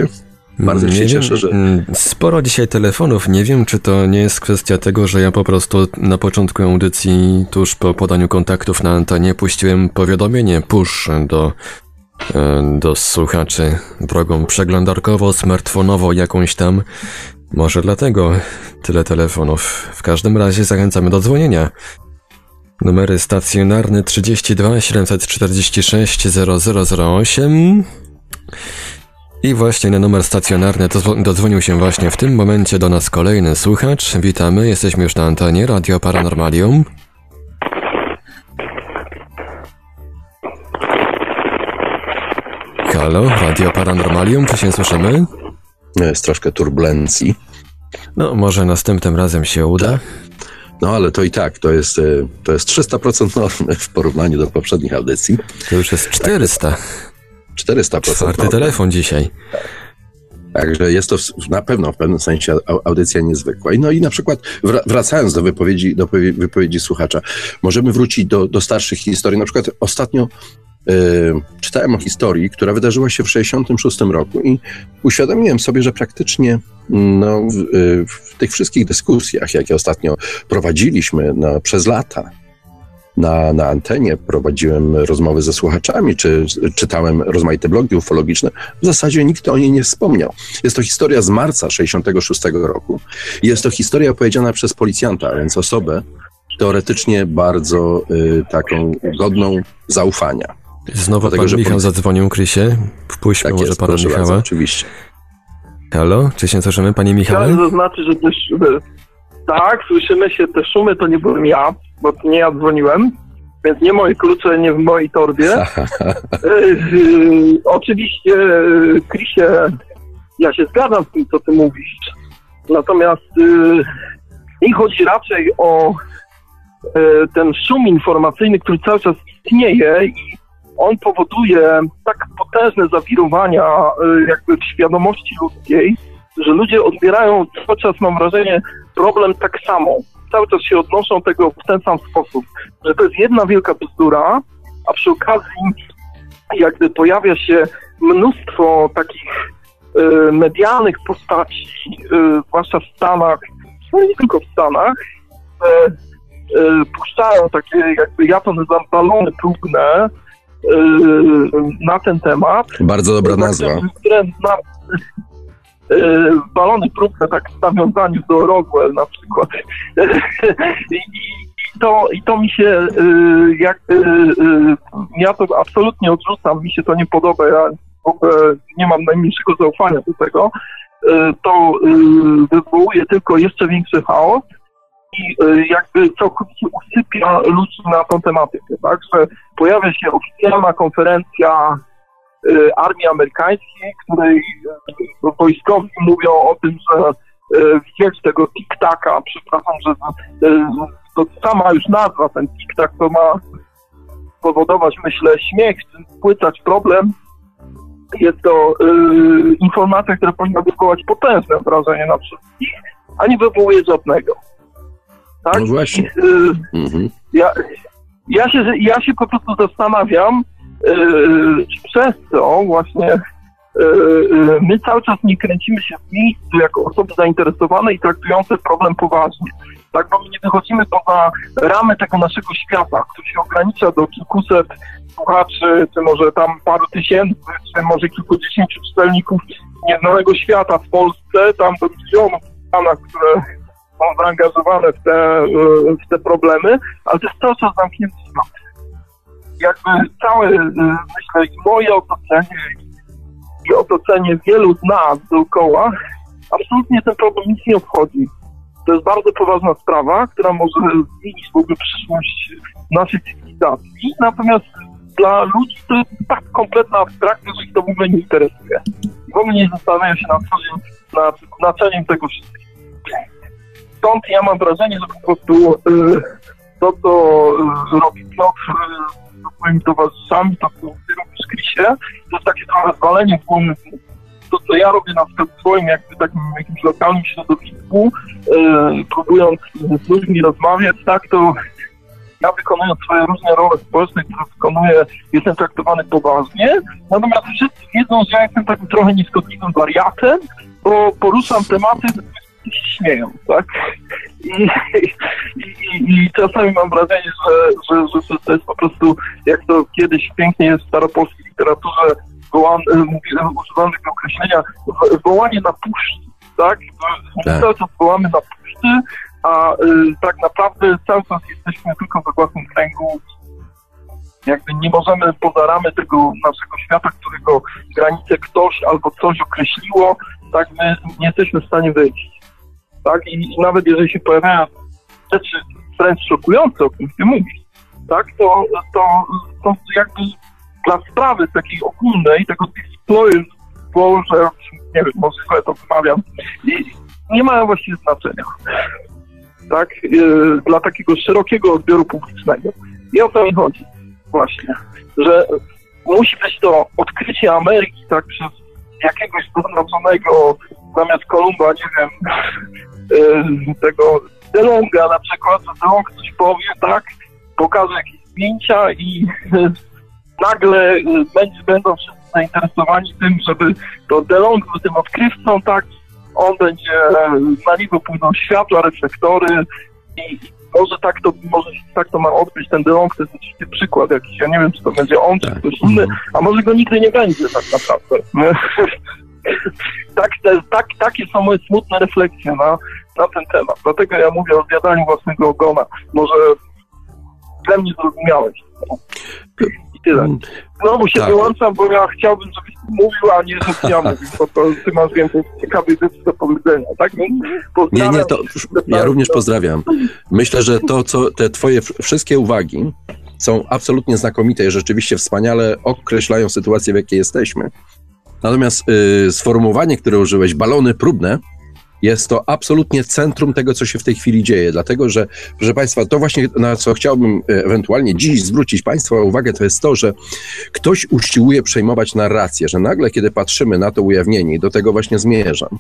Bardzo się cieszę, że. Mm, sporo dzisiaj telefonów. Nie wiem, czy to nie jest kwestia tego, że ja po prostu na początku audycji, tuż po podaniu kontaktów na antenie, puściłem powiadomienie push do, e, do słuchaczy drogą przeglądarkowo, smartfonowo, jakąś tam. Może dlatego tyle telefonów. W każdym razie zachęcamy do dzwonienia. Numery stacjonarne 32 746 0008 i właśnie na numer stacjonarny dodzwonił się właśnie w tym momencie do nas kolejny słuchacz. Witamy, jesteśmy już na antenie Radio Paranormalium. Halo, Radio Paranormalium, czy się słyszymy? Jest troszkę turbulencji. No, może następnym razem się uda. Tak. No ale to i tak, to jest, e, to jest 300% normy w porównaniu do poprzednich audycji. To już jest 400. Tak. 400%. Czwarty telefon dzisiaj. Także jest to na pewno w pewnym sensie audycja niezwykła. No i na przykład wracając do wypowiedzi, do wypowiedzi słuchacza, możemy wrócić do, do starszych historii. Na przykład ostatnio yy, czytałem o historii, która wydarzyła się w 1966 roku i uświadomiłem sobie, że praktycznie no, w, yy, w tych wszystkich dyskusjach, jakie ostatnio prowadziliśmy no, przez lata, na, na antenie, prowadziłem rozmowy ze słuchaczami, czy czytałem rozmaite blogi ufologiczne, w zasadzie nikt o niej nie wspomniał. Jest to historia z marca 66 roku. Jest to historia opowiedziana przez policjanta, więc osobę teoretycznie bardzo y, taką godną zaufania. Znowu Dlatego, pan Michał zadzwonił, Krysie. Wpuśćmy tak może jest, pana Michała. Bardzo, oczywiście. Halo, czy się słyszymy, panie Michale? Chciałem zaznaczyć, że też tak, słyszymy się, te szumy to nie byłem ja, bo nie ja dzwoniłem, więc nie moje klucze, nie w mojej torbie. Yy, oczywiście, Krisie, ja się zgadzam z tym, co ty mówisz. Natomiast yy, mi chodzi raczej o yy, ten szum informacyjny, który cały czas istnieje i on powoduje tak potężne zawirowania jakby w świadomości ludzkiej, że ludzie odbierają cały czas, mam wrażenie, problem tak samo. Cały czas się odnoszą tego w ten sam sposób, że to jest jedna wielka bzdura, a przy okazji jakby pojawia się mnóstwo takich medialnych postaci, zwłaszcza w Stanach, no nie tylko w Stanach, puszczają takie, jakby ja to nazywam balony próbne na ten temat. Bardzo dobra nazwa. Balony próbne, tak w nawiązaniu do Roswell na przykład. I, to, I to mi się, jak, ja to absolutnie odrzucam, mi się to nie podoba, ja w ogóle nie mam najmniejszego zaufania do tego, to wywołuje tylko jeszcze większy chaos i jakby całkowicie usypia ludzi na tą tematykę, tak, że pojawia się oficjalna konferencja armii amerykańskiej, której wojskowi mówią o tym, że widzieć tego tik-taka, przepraszam, że to sama już nazwa, ten tik-tak, to ma powodować, myślę, śmiech, spłycać problem. Jest to yy, informacja, która powinna wywołać potężne wrażenie na wszystkich, a nie wywołuje żadnego. Tak? No właśnie. Yy, mhm. ja, ja, się, ja się po prostu zastanawiam, przez co właśnie yy, my cały czas nie kręcimy się w miejscu jako osoby zainteresowane i traktujące problem poważnie tak, bo my nie wychodzimy poza ramy tego naszego świata, który się ogranicza do kilkuset słuchaczy, czy może tam paru tysięcy, czy może kilkudziesięciu czytelników nieznanego świata w Polsce, tam do milionów Stanach, które są zaangażowane w te, w te problemy, ale to jest cały czas zamknięty świat. Jakby całe, myślę, i moje otoczenie, i otoczenie wielu z nas dookoła, absolutnie ten problem nic nie obchodzi. To jest bardzo poważna sprawa, która może zmienić w ogóle przyszłość naszej cywilizacji. Natomiast dla ludzi to jest tak kompletna abstrakcja, że ich to w ogóle nie interesuje. W ogóle nie zastanawiają się nad, nad znaczeniem tego wszystkiego. Stąd ja mam wrażenie, że po prostu y, to, co y, robi Piotr swoimi towarzyszami, to, co ty robisz, to jest takie trochę zwalenie w głowy to, co ja robię na przykład w swoim jakby takim jakimś lokalnym środowisku, e, próbując z ludźmi rozmawiać, tak, to ja wykonując swoje różne role społeczne, które wykonuję, jestem traktowany poważnie, natomiast wszyscy wiedzą, że ja jestem takim trochę nieskotliwym wariatem, bo poruszam tematy, które się śmieją, tak? I, i, i, czasami mam wrażenie, że, że, że to jest po prostu, jak to kiedyś pięknie jest w staropolskiej literaturze, wołan, e, używamy tego określenia, wołanie na puszczy, tak? tak. Cały czas wołamy na puszczy, a y, tak naprawdę cały czas jesteśmy tylko we własnym kręgu. Jakby nie możemy poza ramy tego naszego świata, którego granice ktoś albo coś określiło, tak my nie jesteśmy w stanie wyjść. Tak? I, nawet jeżeli się pojawiają rzeczy wręcz szokujące, o których ty mówisz, tak, to, to, to jakby dla sprawy takiej ogólnej, tego disclosure, że nie wiem, może sobie to wymawiam, nie mają właściwie znaczenia. Tak? Yy, dla takiego szerokiego odbioru publicznego. I o to mi chodzi. Właśnie. Że musi być to odkrycie Ameryki, tak, przez jakiegoś doznaczonego zamiast Kolumba, nie wiem, yy, tego DeLonga na przykład, DeLong coś powie, tak, pokaże jakieś zdjęcia i nagle y, będzie, będą wszyscy zainteresowani tym, żeby to DeLong był tym odkrywcą, tak, on będzie, na niego pójdą światła, reflektory i może tak to, może tak to ma odbyć ten DeLong, to jest oczywiście przykład jakiś, ja nie wiem, czy to będzie on, czy tak. ktoś inny, a może go nigdy nie będzie tak naprawdę. tak, te, tak, takie są moje smutne refleksje na, na ten temat. Dlatego ja mówię o zjadaniu własnego ogona. Może źle mnie zrozumiałeś tyle. Mm. Znowu się tak. wyłączam, bo ja chciałbym, żebyś mówił, a nie żebym ja mówił, bo to ty masz więcej ciekawych rzeczy do powiedzenia, tak? Nie, nie, to ja również pozdrawiam. Myślę, że to, co te twoje wszystkie uwagi są absolutnie znakomite i rzeczywiście wspaniale określają sytuację, w jakiej jesteśmy. Natomiast y, sformułowanie, które użyłeś, balony próbne, jest to absolutnie centrum tego, co się w tej chwili dzieje, dlatego że, proszę Państwa, to właśnie na co chciałbym e, ewentualnie dziś zwrócić Państwa uwagę, to jest to, że ktoś usiłuje przejmować narrację, że nagle, kiedy patrzymy na to ujawnienie i do tego właśnie zmierzam,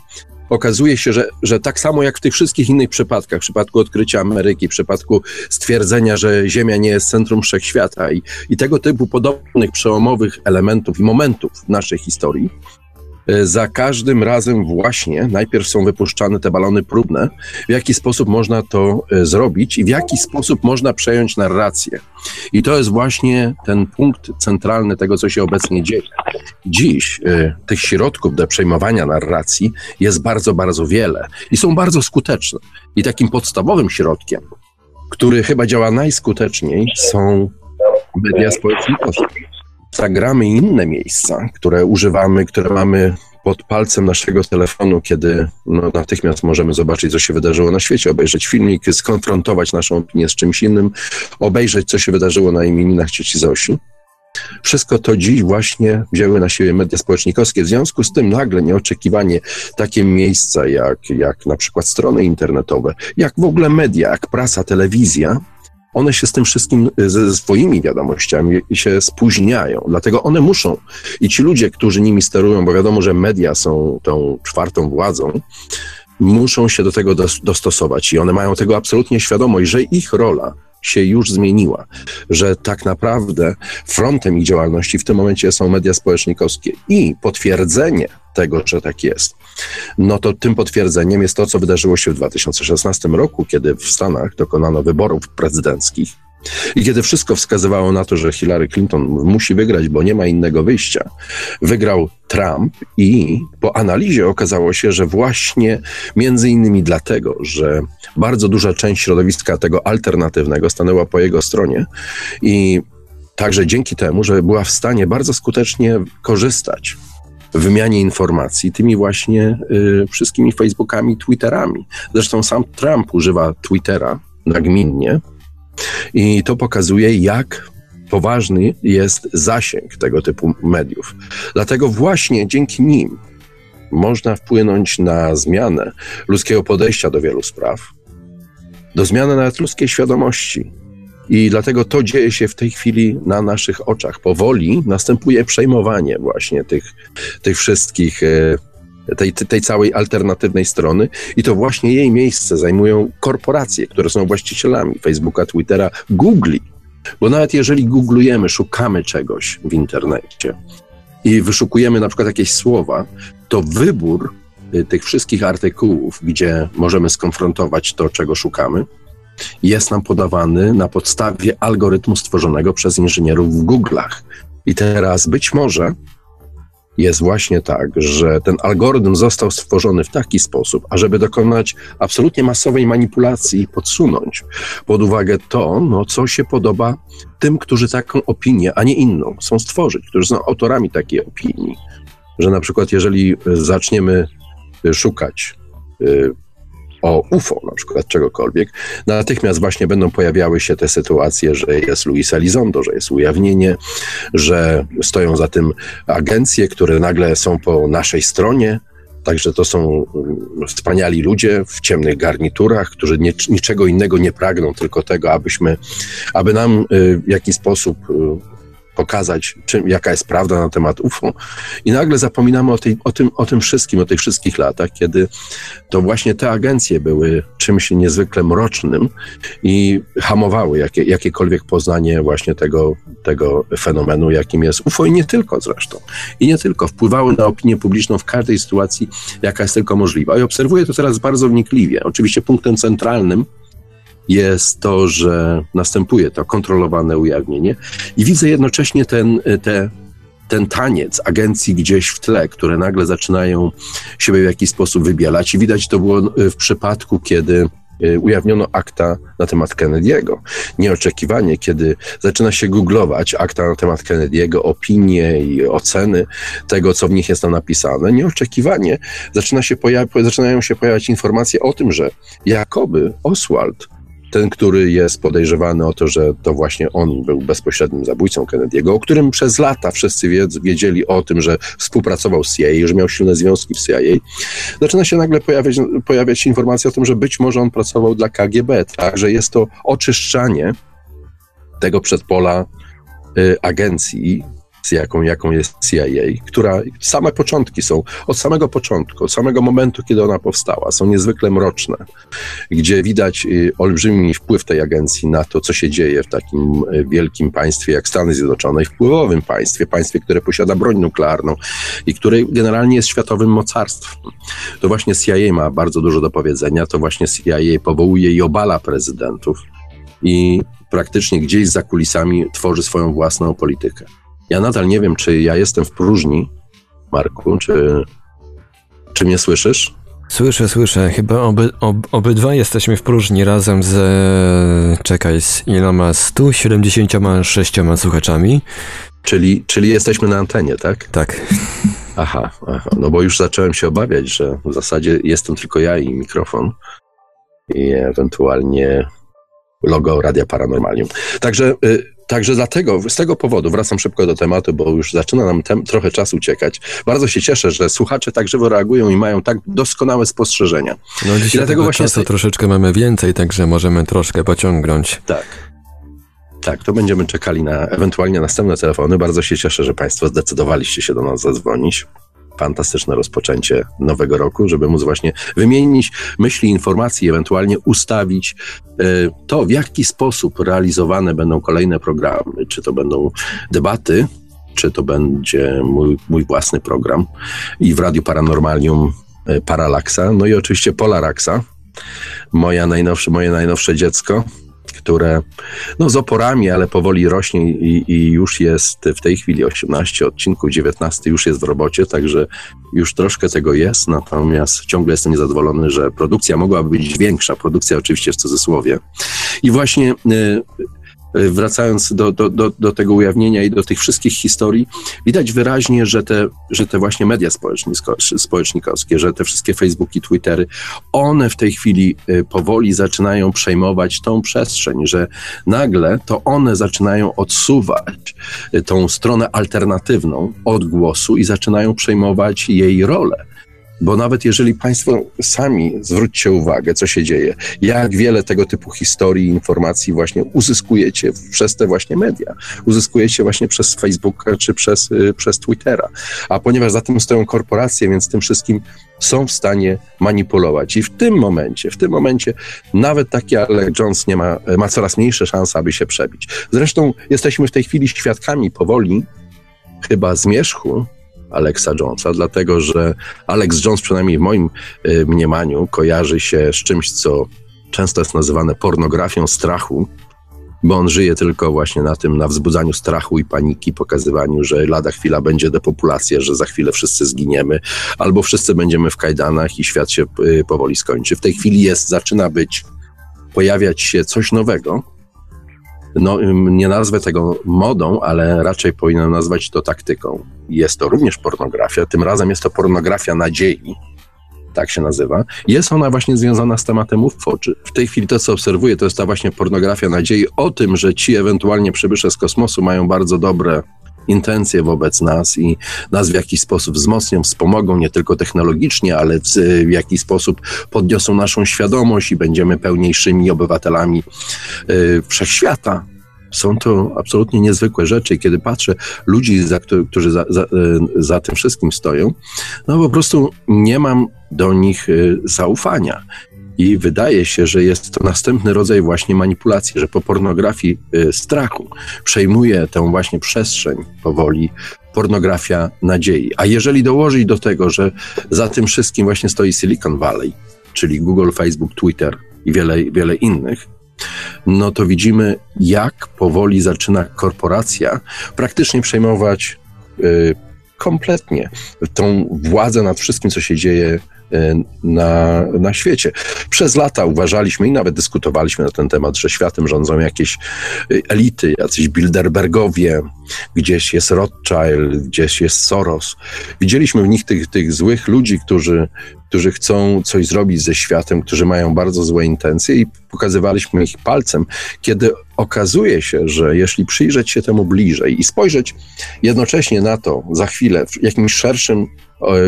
okazuje się, że, że tak samo jak w tych wszystkich innych przypadkach, w przypadku odkrycia Ameryki, w przypadku stwierdzenia, że Ziemia nie jest centrum wszechświata i, i tego typu podobnych przełomowych elementów i momentów w naszej historii, za każdym razem właśnie najpierw są wypuszczane te balony próbne, w jaki sposób można to e, zrobić i w jaki sposób można przejąć narrację. I to jest właśnie ten punkt centralny tego, co się obecnie dzieje. Dziś y, tych środków do przejmowania narracji jest bardzo, bardzo wiele i są bardzo skuteczne. I takim podstawowym środkiem, który chyba działa najskuteczniej, są media społecznościowe. Instagramy i inne miejsca, które używamy, które mamy pod palcem naszego telefonu, kiedy no, natychmiast możemy zobaczyć, co się wydarzyło na świecie, obejrzeć filmik, skonfrontować naszą opinię z czymś innym, obejrzeć, co się wydarzyło na imieninach cioci Zosi. Wszystko to dziś właśnie wzięły na siebie media społecznikowskie. W związku z tym nagle nieoczekiwanie takie miejsca jak, jak na przykład strony internetowe, jak w ogóle media, jak prasa, telewizja, one się z tym wszystkim, ze swoimi wiadomościami się spóźniają. Dlatego one muszą. I ci ludzie, którzy nimi sterują, bo wiadomo, że media są tą czwartą władzą, muszą się do tego dostosować. I one mają tego absolutnie świadomość, że ich rola się już zmieniła, że tak naprawdę frontem ich działalności w tym momencie są media społecznikowskie i potwierdzenie tego, że tak jest, no to tym potwierdzeniem jest to, co wydarzyło się w 2016 roku, kiedy w Stanach dokonano wyborów prezydenckich i kiedy wszystko wskazywało na to, że Hillary Clinton musi wygrać, bo nie ma innego wyjścia, wygrał Trump i po analizie okazało się, że właśnie między innymi dlatego, że bardzo duża część środowiska tego alternatywnego stanęła po jego stronie i także dzięki temu, że była w stanie bardzo skutecznie korzystać w wymianie informacji tymi właśnie y, wszystkimi Facebookami, Twitterami. Zresztą sam Trump używa Twittera nagminnie, i to pokazuje, jak poważny jest zasięg tego typu mediów. Dlatego właśnie dzięki nim można wpłynąć na zmianę ludzkiego podejścia do wielu spraw, do zmiany nawet ludzkiej świadomości. I dlatego to dzieje się w tej chwili na naszych oczach. Powoli następuje przejmowanie właśnie tych, tych wszystkich e, tej, tej całej alternatywnej strony i to właśnie jej miejsce zajmują korporacje, które są właścicielami Facebooka, Twittera, Google'i. Bo nawet jeżeli googlujemy, szukamy czegoś w internecie i wyszukujemy na przykład jakieś słowa, to wybór y, tych wszystkich artykułów, gdzie możemy skonfrontować to, czego szukamy, jest nam podawany na podstawie algorytmu stworzonego przez inżynierów w Google'ach. I teraz być może jest właśnie tak, że ten algorytm został stworzony w taki sposób, ażeby dokonać absolutnie masowej manipulacji i podsunąć pod uwagę to, no, co się podoba tym, którzy taką opinię, a nie inną chcą stworzyć, którzy są autorami takiej opinii. Że na przykład, jeżeli zaczniemy szukać y, o UFO, na przykład czegokolwiek, natychmiast właśnie będą pojawiały się te sytuacje, że jest Luis Elizondo, że jest ujawnienie, że stoją za tym agencje, które nagle są po naszej stronie, Także to są mm, wspaniali ludzie w ciemnych garniturach, którzy nie, niczego innego nie pragną, tylko tego, abyśmy, aby nam y, w jakiś sposób y, pokazać, czym, jaka jest prawda na temat UFO. I nagle zapominamy o, tej, o, tym, o tym wszystkim, o tych wszystkich latach, kiedy to właśnie te agencje były czymś niezwykle mrocznym i hamowały jakie, jakiekolwiek poznanie właśnie tego, tego fenomenu, jakim jest UFO i nie tylko zresztą. I nie tylko. Wpływały na opinię publiczną w każdej sytuacji, jaka jest tylko możliwa. I obserwuję to teraz bardzo wnikliwie. Oczywiście punktem centralnym jest to, że następuje to kontrolowane ujawnienie i widzę jednocześnie ten, te, ten taniec agencji gdzieś w tle, które nagle zaczynają siebie w jakiś sposób wybielać i widać to było w przypadku, kiedy e, ujawniono akta na temat Kennedy'ego. Nieoczekiwanie, kiedy zaczyna się googlować akta na temat Kennedy'ego, opinie i oceny tego, co w nich jest tam napisane, nieoczekiwanie zaczyna się zaczynają się pojawiać informacje o tym, że jakoby Oswald ten, który jest podejrzewany o to, że to właśnie on był bezpośrednim zabójcą Kennedy'ego, o którym przez lata wszyscy wiedzieli o tym, że współpracował z CIA, że miał silne związki w CIA, zaczyna się nagle pojawiać, pojawiać informacja o tym, że być może on pracował dla KGB, tak, że jest to oczyszczanie tego przedpola y, agencji jaką, jaką jest CIA, która same początki są, od samego początku, od samego momentu, kiedy ona powstała, są niezwykle mroczne, gdzie widać y, olbrzymi wpływ tej agencji na to, co się dzieje w takim y, wielkim państwie jak Stany Zjednoczone, wpływowym państwie, państwie, które posiada broń nuklearną i które generalnie jest światowym mocarstwem. To właśnie CIA ma bardzo dużo do powiedzenia, to właśnie CIA powołuje i obala prezydentów i praktycznie gdzieś za kulisami tworzy swoją własną politykę. Ja nadal nie wiem, czy ja jestem w próżni, Marku, czy, czy mnie słyszysz? Słyszę, słyszę. Chyba oby, ob, obydwa jesteśmy w próżni razem z, czekaj, z iloma 176 słuchaczami. Czyli, czyli jesteśmy na antenie, tak? Tak. Aha, aha, no bo już zacząłem się obawiać, że w zasadzie jestem tylko ja i mikrofon i ewentualnie logo Radia Paranormalium. Także, y, także dlatego, z tego powodu, wracam szybko do tematu, bo już zaczyna nam tem, trochę czasu uciekać. Bardzo się cieszę, że słuchacze tak żywo reagują i mają tak doskonałe spostrzeżenia. No dzisiaj I dlatego właśnie czasu troszeczkę mamy więcej, także możemy troszkę pociągnąć. Tak. Tak, to będziemy czekali na ewentualnie następne telefony. Bardzo się cieszę, że Państwo zdecydowaliście się do nas zadzwonić fantastyczne rozpoczęcie nowego roku, żeby móc właśnie wymienić myśli, informacje, ewentualnie ustawić e, to, w jaki sposób realizowane będą kolejne programy, czy to będą debaty, czy to będzie mój, mój własny program i w Radiu Paranormalium e, Paralaksa, no i oczywiście Polaraxa, moja najnowsze, moje najnowsze dziecko, które no, z oporami, ale powoli rośnie i, i, już jest w tej chwili 18 odcinków, 19 już jest w robocie, także już troszkę tego jest, natomiast ciągle jestem niezadowolony, że produkcja mogłaby być większa, produkcja oczywiście w cudzysłowie. I właśnie y, wracając do, do, do, do, tego ujawnienia i do tych wszystkich historii, widać wyraźnie, że te, że te właśnie media społecznikowskie, że te wszystkie Facebooki, Twittery, one w tej chwili e, powoli zaczynają przejmować tą przestrzeń, że nagle to one zaczynają odsuwać e, tą stronę alternatywną od głosu i zaczynają przejmować jej rolę. Bo nawet jeżeli Państwo sami zwróćcie uwagę, co się dzieje, jak wiele tego typu historii informacji właśnie uzyskujecie przez te właśnie media, uzyskujecie właśnie przez Facebooka czy przez, y, przez Twittera. A ponieważ za tym stoją korporacje, więc tym wszystkim są w stanie manipulować. I w tym momencie, w tym momencie nawet taki Alec Jones nie ma, ma coraz mniejsze szanse, aby się przebić. Zresztą jesteśmy w tej chwili świadkami powoli chyba zmierzchu Alexa Jonesa, dlatego że Alex Jones, przynajmniej w moim y, mniemaniu, kojarzy się z czymś, co często jest nazywane pornografią strachu, bo on żyje tylko właśnie na tym, na wzbudzaniu strachu i paniki, pokazywaniu, że lada chwila będzie depopulacja, że za chwilę wszyscy zginiemy, albo wszyscy będziemy w kajdanach i świat się y, powoli skończy. W tej chwili jest, zaczyna być, pojawiać się coś nowego, no, nie nazwę tego modą, ale raczej powinienem nazwać to taktyką. Jest to również pornografia, tym razem jest to pornografia nadziei, tak się nazywa. Jest ona właśnie związana z tematem UFO. W tej chwili to, co obserwuję, to jest ta właśnie pornografia nadziei o tym, że ci ewentualnie przybysze z kosmosu mają bardzo dobre intencje wobec nas i nas w jakiś sposób wzmocnią, wspomogą nie tylko technologicznie, ale w, w jakiś sposób podniosą naszą świadomość i będziemy pełniejszymi obywatelami yy, wszechświata. Są to absolutnie niezwykłe rzeczy i kiedy patrzę ludzi, za, którzy za, za, y, za tym wszystkim stoją, no po prostu nie mam do nich y, zaufania. I wydaje się, że jest to następny rodzaj właśnie manipulacji, że po pornografii y, strachu przejmuje tę właśnie przestrzeń powoli pornografia nadziei. A jeżeli dołożyć do tego, że za tym wszystkim właśnie stoi Silicon Valley, czyli Google, Facebook, Twitter i wiele, wiele innych, no to widzimy, jak powoli zaczyna korporacja praktycznie przejmować y, kompletnie tą władzę nad wszystkim, co się dzieje na, na świecie. Przez lata uważaliśmy i nawet dyskutowaliśmy na ten temat, że światem rządzą jakieś y, elity, jacyś Bilderbergowie, gdzieś jest Rothschild, gdzieś jest Soros. Widzieliśmy w nich tych, tych złych ludzi, którzy, którzy chcą coś zrobić ze światem, którzy mają bardzo złe intencje i pokazywaliśmy ich palcem, kiedy okazuje się, że jeśli przyjrzeć się temu bliżej i spojrzeć jednocześnie na to za chwilę w jakimś szerszym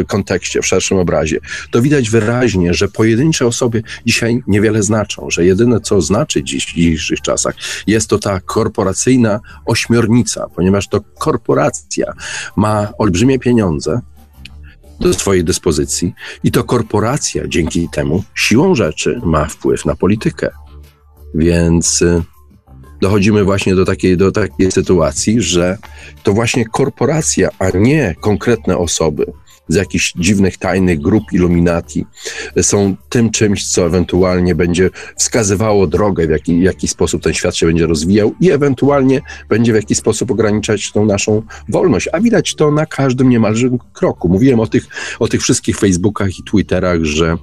kontekście, w szerszym obrazie, to widać wyraźnie, że pojedyncze osoby dzisiaj niewiele znaczą, że jedyne co znaczy dziś w dzisiejszych czasach jest to ta korporacyjna ośmiornica, ponieważ to korporacja ma olbrzymie pieniądze, do swojej dyspozycji i to korporacja dzięki temu siłą rzeczy ma wpływ na politykę. Więc y, dochodzimy właśnie do takiej, do takiej sytuacji, że to właśnie korporacja, a nie konkretne osoby, z jakichś dziwnych, tajnych grup Illuminati są tym czymś, co ewentualnie będzie wskazywało drogę, w jaki, jaki sposób ten świat się będzie rozwijał i ewentualnie będzie w jakiś sposób ograniczać tą naszą wolność. A widać to na każdym niemalże kroku. Mówiłem o tych, o tych wszystkich Facebookach i Twitterach, że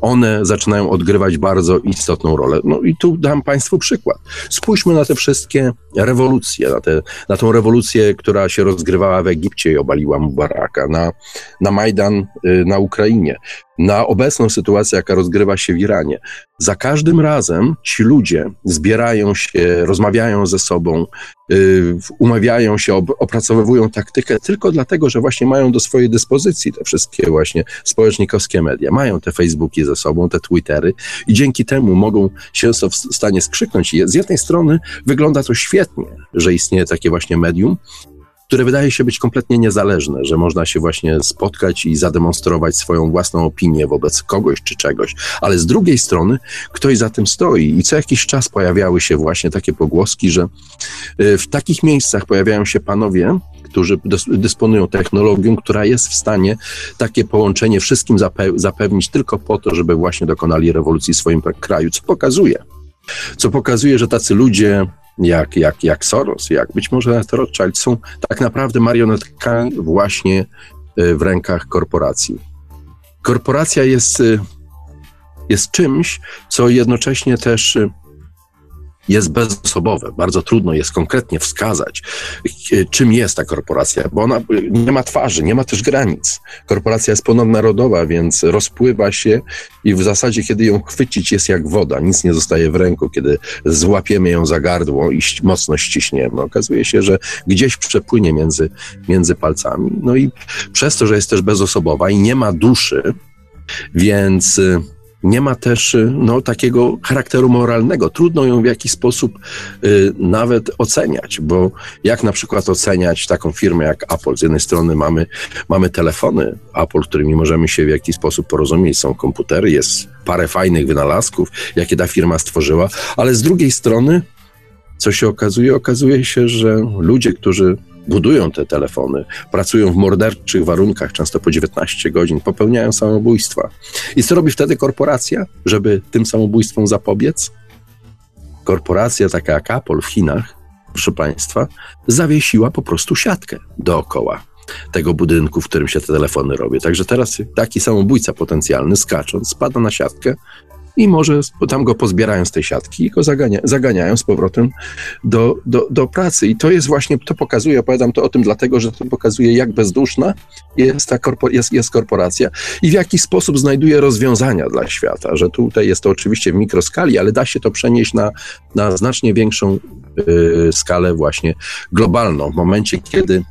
one zaczynają odgrywać bardzo istotną rolę. No i tu dam Państwu przykład. Spójrzmy na te wszystkie rewolucje, na, te, na tą rewolucję, która się rozgrywała w Egipcie i obaliła Mubaraka, na, na na Majdan y, na Ukrainie, na obecną sytuację, jaka rozgrywa się w Iranie. Za każdym razem ci ludzie zbierają się, rozmawiają ze sobą, y, umawiają się, opracowują taktykę tylko dlatego, że właśnie mają do swojej dyspozycji te wszystkie właśnie społecznikowskie media. Mają te Facebooki ze sobą, te Twittery i dzięki temu mogą się w stanie skrzyknąć. Z jednej strony wygląda to świetnie, że istnieje takie właśnie medium, które wydaje się być kompletnie niezależne, że można się właśnie spotkać i zademonstrować swoją własną opinię wobec kogoś czy czegoś, ale z drugiej strony ktoś za tym stoi i co jakiś czas pojawiały się właśnie takie pogłoski, że y, w takich miejscach pojawiają się panowie, którzy dysponują technologią, która jest w stanie takie połączenie wszystkim zapewnić tylko po to, żeby właśnie dokonali rewolucji w swoim kraju, co pokazuje, co pokazuje, że tacy ludzie jak, jak, jak Soros, jak być może Rothschild są tak naprawdę marionetkami właśnie e, w rękach korporacji. Korporacja jest, e, jest czymś, co jednocześnie też e, jest bezosobowe. Bardzo trudno jest konkretnie wskazać, e, czym jest ta korporacja, bo ona nie ma twarzy, nie ma też granic. Korporacja jest ponadnarodowa, więc rozpływa się i w zasadzie, kiedy ją chwycić, jest jak woda. Nic nie zostaje w ręku, kiedy złapiemy ją za gardło i mocno ściśniemy. Okazuje się, że gdzieś przepłynie między, między palcami. No i przez to, że jest też bezosobowa i nie ma duszy, więc e, nie ma też y, no, takiego charakteru moralnego. Trudno ją w jakiś sposób y, nawet oceniać, bo jak na przykład oceniać taką firmę jak Apple? Z jednej strony mamy, mamy telefony Apple, którymi możemy się w jakiś sposób porozumieć, są komputery, jest parę fajnych wynalazków, jakie ta firma stworzyła, ale z drugiej strony, co się okazuje? Okazuje się, że ludzie, którzy budują te telefony, pracują w morderczych warunkach, często po 19 godzin, popełniają samobójstwa. I co robi wtedy korporacja, żeby tym samobójstwom zapobiec? Korporacja taka jak Apple w Chinach, proszę Państwa, zawiesiła po prostu siatkę dookoła tego budynku, w którym się te telefony robią. Także teraz taki samobójca potencjalny, skacząc, spada na siatkę i może tam go pozbierają z tej siatki i go zagania, zaganiają z powrotem do, do, do pracy. I to jest właśnie, to pokazuje, opowiadam to o tym dlatego, że to pokazuje, jak bezduszna jest ta korpo, jest, jest korporacja i w jaki sposób znajduje rozwiązania dla świata, że tutaj jest to oczywiście w mikroskali, ale da się to przenieść na, na znacznie większą y, skalę właśnie globalną. W momencie, kiedy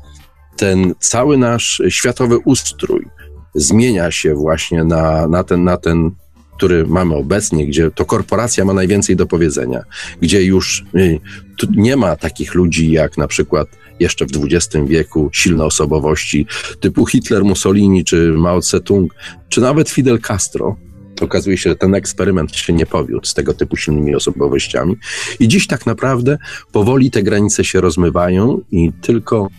ten cały nasz światowy ustrój zmienia się właśnie na, na, ten, na ten który mamy obecnie, gdzie to korporacja ma najwięcej do powiedzenia, gdzie już y, nie ma takich ludzi jak na przykład jeszcze w XX wieku silne osobowości typu Hitler, Mussolini czy Mao Tse-tung, czy nawet Fidel Castro, okazuje się, że ten eksperyment się nie powiódł z tego typu silnymi osobowościami. I dziś tak naprawdę powoli te granice się rozmywają i tylko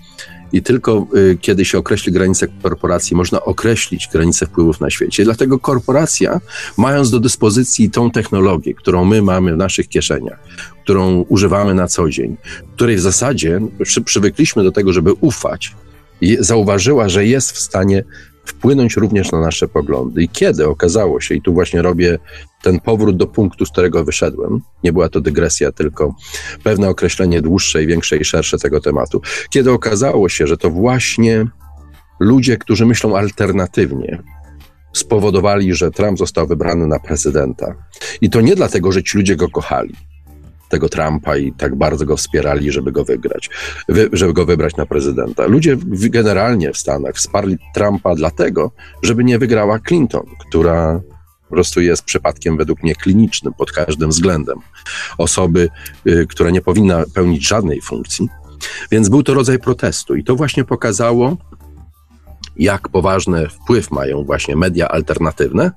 i tylko y, kiedy się określi granice korporacji, można określić granice wpływów na świecie. Dlatego korporacja, mając do dyspozycji tą technologię, którą my mamy w naszych kieszeniach, którą używamy na co dzień, której w zasadzie przy, przywykliśmy do tego, żeby ufać, zauważyła, że jest w stanie wpłynąć również na nasze poglądy. I kiedy okazało się, i tu właśnie robię ten powrót do punktu, z którego wyszedłem, nie była to dygresja, tylko pewne określenie dłuższe i większe i szersze tego tematu, kiedy okazało się, że to właśnie ludzie, którzy myślą alternatywnie, spowodowali, że Trump został wybrany na prezydenta. I to nie dlatego, że ci ludzie go kochali, tego Trumpa i tak bardzo go wspierali, żeby go wygrać, wy, żeby go wybrać na prezydenta. Ludzie generalnie w Stanach wsparli Trumpa dlatego, żeby nie wygrała Clinton, która po prostu jest przypadkiem według mnie klinicznym pod każdym względem. Osoby, y, która nie powinna pełnić żadnej funkcji. Więc był to rodzaj protestu i to właśnie pokazało, jak poważny wpływ mają właśnie media alternatywne,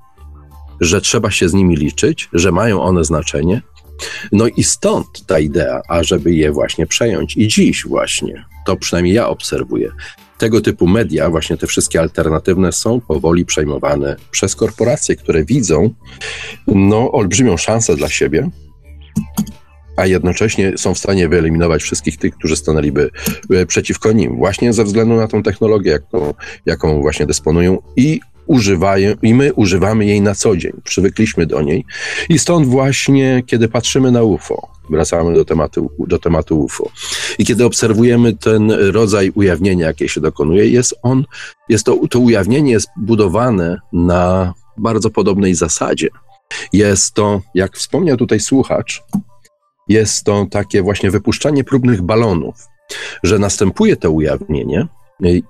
że trzeba się z nimi liczyć, że mają one znaczenie. No i stąd ta idea, ażeby je właśnie przejąć. I dziś właśnie, to przynajmniej ja obserwuję, tego typu media, właśnie te wszystkie alternatywne, są powoli przejmowane przez korporacje, które widzą no, olbrzymią szansę dla siebie, a jednocześnie są w stanie wyeliminować wszystkich tych, którzy stanęliby e, przeciwko nim, właśnie ze względu na tą technologię, jaką, jaką właśnie dysponują i używają, i my używamy jej na co dzień. Przywykliśmy do niej. I stąd właśnie, kiedy patrzymy na UFO, wracamy do tematu, do tematu UFO, i kiedy obserwujemy ten rodzaj ujawnienia, jakie się dokonuje, jest on, jest to, to ujawnienie jest budowane na bardzo podobnej zasadzie. Jest to, jak wspomniał tutaj słuchacz, jest to takie właśnie wypuszczanie próbnych balonów, że następuje to ujawnienie,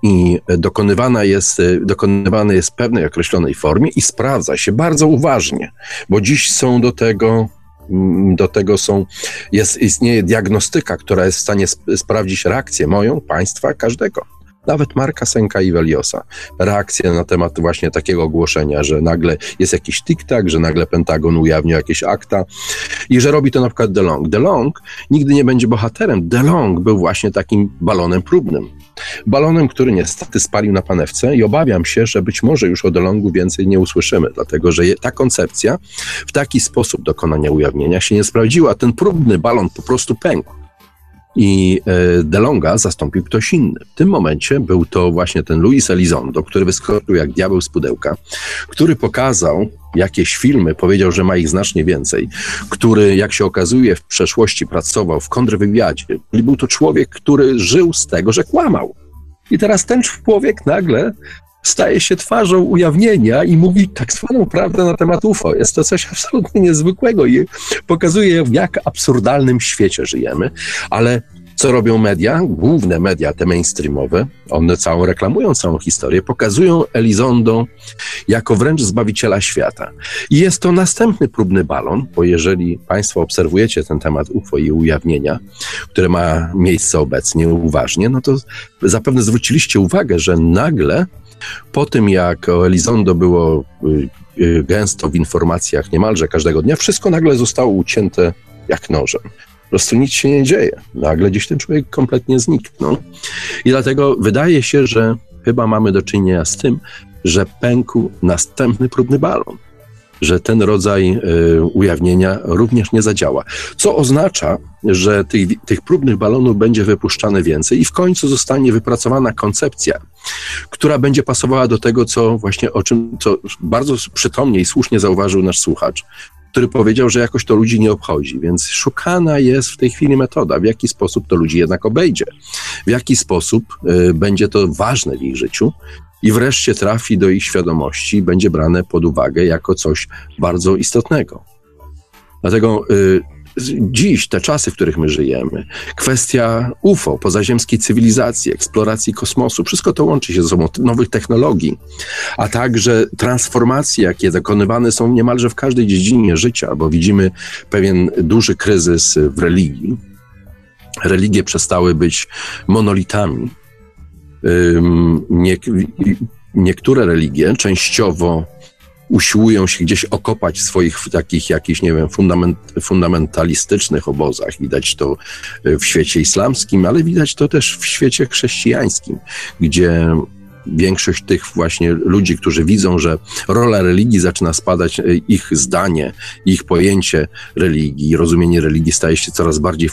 i dokonywana jest, dokonywane jest w pewnej określonej formie i sprawdza się bardzo uważnie, bo dziś są do tego do tego są, jest, istnieje diagnostyka, która jest w stanie sp sprawdzić reakcję moją, państwa, każdego nawet Marka Senka i Veliosa. Reakcje na temat właśnie takiego ogłoszenia, że nagle jest jakiś tik-tak, że nagle Pentagon ujawnił jakieś akta i że robi to na przykład DeLong. DeLong nigdy nie będzie bohaterem. DeLong był właśnie takim balonem próbnym. Balonem, który niestety spalił na panewce i obawiam się, że być może już o DeLongu więcej nie usłyszymy, dlatego że ta koncepcja w taki sposób dokonania ujawnienia się nie sprawdziła. Ten próbny balon po prostu pękł i e, DeLonga zastąpił ktoś inny. W tym momencie był to właśnie ten Luis Elizondo, który wyskoczył jak diabeł z pudełka, który pokazał jakieś filmy, powiedział, że ma ich znacznie więcej, który, jak się okazuje, w przeszłości pracował w kontrwywiadzie. Był to człowiek, który żył z tego, że kłamał. I teraz ten człowiek nagle staje się twarzą ujawnienia i mówi tak zwaną prawdę na temat UFO. Jest to coś absolutnie niezwykłego i pokazuje, w jak absurdalnym świecie żyjemy, ale co robią media? Główne media, te mainstreamowe, one całą reklamują całą historię, pokazują Elizondo jako wręcz zbawiciela świata. I jest to następny próbny balon, bo jeżeli Państwo obserwujecie ten temat UFO i ujawnienia, które ma miejsce obecnie uważnie, no to zapewne zwróciliście uwagę, że nagle po tym, jak Elizondo było y, y, gęsto w informacjach niemalże każdego dnia, wszystko nagle zostało ucięte jak nożem. Po prostu nic się nie dzieje. Nagle gdzieś ten człowiek kompletnie zniknął. I dlatego wydaje się, że chyba mamy do czynienia z tym, że pękł następny próbny balon że ten rodzaj y, ujawnienia również nie zadziała. Co oznacza, że tych, tych próbnych balonów będzie wypuszczane więcej i w końcu zostanie wypracowana koncepcja, która będzie pasowała do tego, co właśnie o czym co bardzo przytomnie i słusznie zauważył nasz słuchacz, który powiedział, że jakoś to ludzi nie obchodzi. Więc szukana jest w tej chwili metoda, w jaki sposób to ludzi jednak obejdzie, w jaki sposób y, będzie to ważne w ich życiu i wreszcie trafi do ich świadomości i będzie brane pod uwagę jako coś bardzo istotnego. Dlatego y, dziś, te czasy, w których my żyjemy, kwestia UFO, pozaziemskiej cywilizacji, eksploracji kosmosu, wszystko to łączy się ze sobą, nowych technologii, a także transformacje, jakie dokonywane są niemalże w każdej dziedzinie życia, bo widzimy pewien duży kryzys w religii. Religie przestały być monolitami, nie, niektóre religie częściowo usiłują się gdzieś okopać w swoich takich jakichś, nie wiem, fundament, fundamentalistycznych obozach. Widać to w świecie islamskim, ale widać to też w świecie chrześcijańskim, gdzie większość tych właśnie ludzi, którzy widzą, że rola religii zaczyna spadać, e, ich zdanie, ich pojęcie religii, rozumienie religii staje się coraz bardziej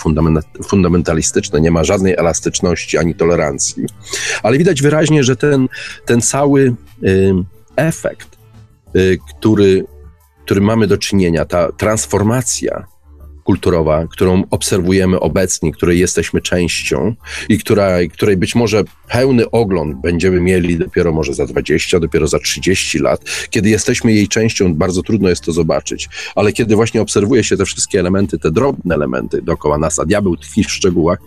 fundamentalistyczne, nie ma żadnej elastyczności ani tolerancji. Ale widać wyraźnie, że ten, ten cały efekt, y, który, który mamy do czynienia, ta transformacja kulturowa, którą obserwujemy obecnie, której jesteśmy częścią i która, której być może pełny ogląd będziemy mieli dopiero może za 20, dopiero za 30 lat. Kiedy jesteśmy jej częścią, bardzo trudno jest to zobaczyć, ale kiedy właśnie obserwuje się te wszystkie elementy, te drobne elementy dookoła nas, a diabeł tkwi w szczegółach,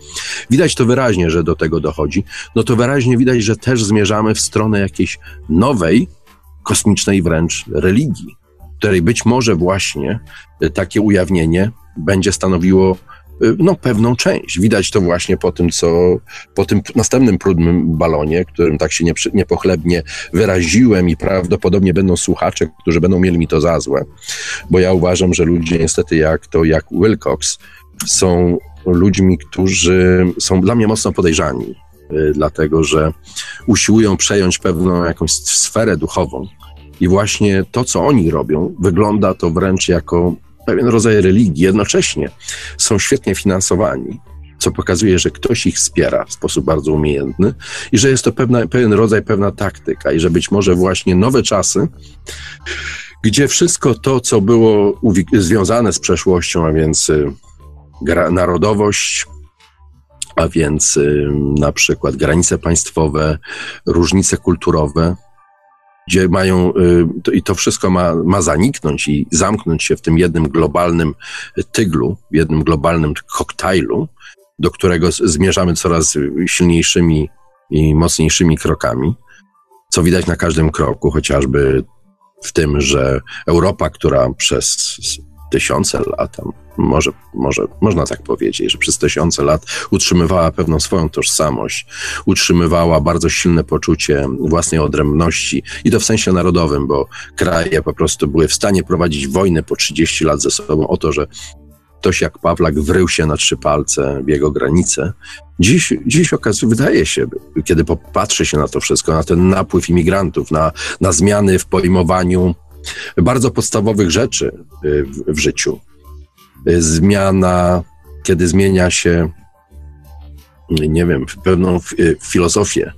widać to wyraźnie, że do tego dochodzi, no to wyraźnie widać, że też zmierzamy w stronę jakiejś nowej, kosmicznej wręcz religii, której być może właśnie takie ujawnienie będzie stanowiło y, no, pewną część. Widać to właśnie po tym, co po tym następnym próbnym balonie, którym tak się niepochlebnie wyraziłem i prawdopodobnie będą słuchacze, którzy będą mieli mi to za złe, bo ja uważam, że ludzie niestety jak to, jak Wilcox są ludźmi, którzy są dla mnie mocno podejrzani, y, dlatego że usiłują przejąć pewną jakąś sferę duchową. I właśnie to, co oni robią, wygląda to wręcz jako pewien rodzaj religii, jednocześnie są świetnie finansowani, co pokazuje, że ktoś ich wspiera w sposób bardzo umiejętny i że jest to pewna, pewien rodzaj, pewna taktyka. I że być może właśnie nowe czasy, gdzie wszystko to, co było związane z przeszłością, a więc y, narodowość, a więc y, na przykład granice państwowe, różnice kulturowe, gdzie mają, y, i to wszystko ma, ma zaniknąć i zamknąć się w tym jednym globalnym tyglu, w jednym globalnym koktajlu, do którego zmierzamy coraz silniejszymi i mocniejszymi krokami, co widać na każdym kroku, chociażby w tym, że Europa, która przez tysiące lat, może, może można tak powiedzieć, że przez tysiące lat utrzymywała pewną swoją tożsamość, utrzymywała bardzo silne poczucie własnej odrębności i to w sensie narodowym, bo kraje po prostu były w stanie prowadzić wojny po 30 lat ze sobą o to, że ktoś jak Pawlak wrył się na trzy palce w jego granice. Dziś, dziś okazuje, wydaje się, kiedy popatrzy się na to wszystko, na ten napływ imigrantów, na, na zmiany w pojmowaniu bardzo podstawowych rzeczy y, w, w życiu. Y, zmiana, kiedy zmienia się, nie wiem, pewną y, filozofię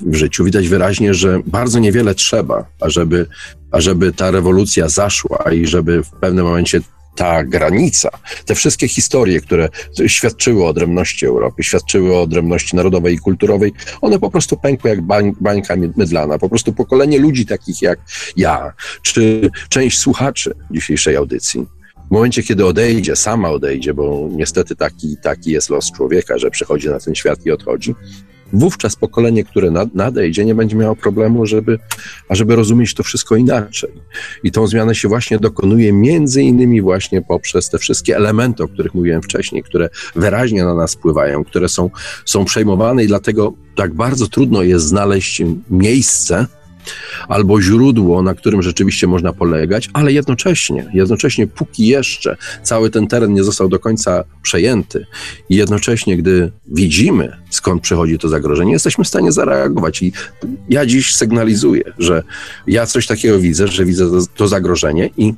w życiu, widać wyraźnie, że bardzo niewiele trzeba, ażeby, ażeby ta rewolucja zaszła i żeby w pewnym momencie ta granica, te wszystkie historie, które świadczyły o odrębności Europy, świadczyły o odrębności narodowej i kulturowej, one po prostu pękły jak bań, bańka mydlana. Po prostu pokolenie ludzi takich jak ja, czy część słuchaczy dzisiejszej audycji, w momencie, kiedy odejdzie, sama odejdzie, bo niestety taki, taki jest los człowieka, że przychodzi na ten świat i odchodzi, wówczas pokolenie, które nadejdzie, nie będzie miało problemu, żeby, ażeby rozumieć to wszystko inaczej. I tą zmianę się właśnie dokonuje między innymi właśnie poprzez te wszystkie elementy, o których mówiłem wcześniej, które wyraźnie na nas wpływają, które są, są przejmowane i dlatego tak bardzo trudno jest znaleźć miejsce, albo źródło, na którym rzeczywiście można polegać, ale jednocześnie, jednocześnie póki jeszcze cały ten teren nie został do końca przejęty i jednocześnie, gdy widzimy, skąd przychodzi to zagrożenie, jesteśmy w stanie zareagować. I ja dziś sygnalizuję, że ja coś takiego widzę, że widzę to, zagrożenie i,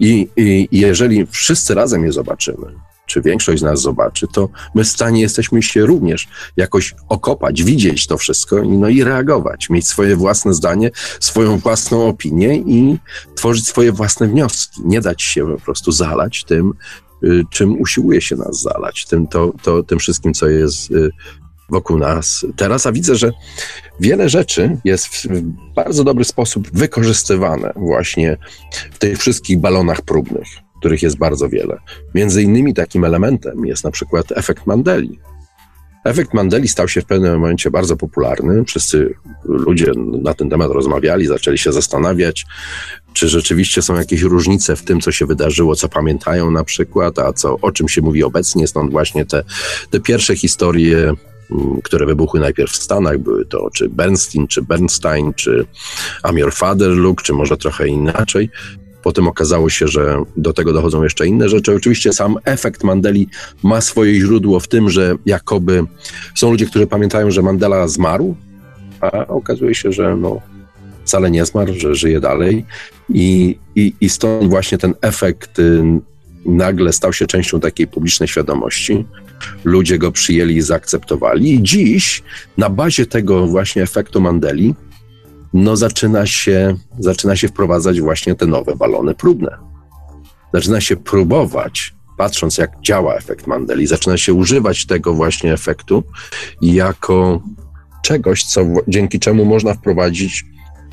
i, i jeżeli wszyscy razem je zobaczymy, czy większość z nas zobaczy, to my w stanie jesteśmy się również jakoś okopać, widzieć to wszystko no i reagować, mieć swoje własne zdanie, swoją własną opinię i tworzyć swoje własne wnioski. Nie dać się po prostu zalać tym, y, czym usiłuje się nas zalać, tym, to, to, tym wszystkim, co jest y, wokół nas teraz, a widzę, że wiele rzeczy jest w bardzo dobry sposób wykorzystywane właśnie w tych wszystkich balonach próbnych których jest bardzo wiele. Między innymi takim elementem jest na przykład efekt Mandeli. Efekt Mandeli stał się w pewnym momencie bardzo popularny. Wszyscy ludzie na ten temat rozmawiali, zaczęli się zastanawiać, czy rzeczywiście są jakieś różnice w tym, co się wydarzyło, co pamiętają na przykład, a co, o czym się mówi obecnie. Stąd właśnie te, te pierwsze historie, mm, które wybuchły najpierw w Stanach, były to czy Bernstein, czy Bernstein, czy Amir Faderluk, czy może trochę inaczej. Potem okazało się, że do tego dochodzą jeszcze inne rzeczy. Oczywiście sam efekt Mandeli ma swoje źródło w tym, że jakoby są ludzie, którzy pamiętają, że Mandela zmarł, a okazuje się, że no, wcale nie zmarł, że żyje dalej. I, i, i stąd właśnie ten efekt y, nagle stał się częścią takiej publicznej świadomości. Ludzie go przyjęli i zaakceptowali. I dziś na bazie tego właśnie efektu Mandeli no zaczyna się, zaczyna się wprowadzać właśnie te nowe balony próbne. zaczyna się próbować, patrząc jak działa efekt Mandeli, zaczyna się używać tego właśnie efektu jako czegoś, co, dzięki czemu można wprowadzić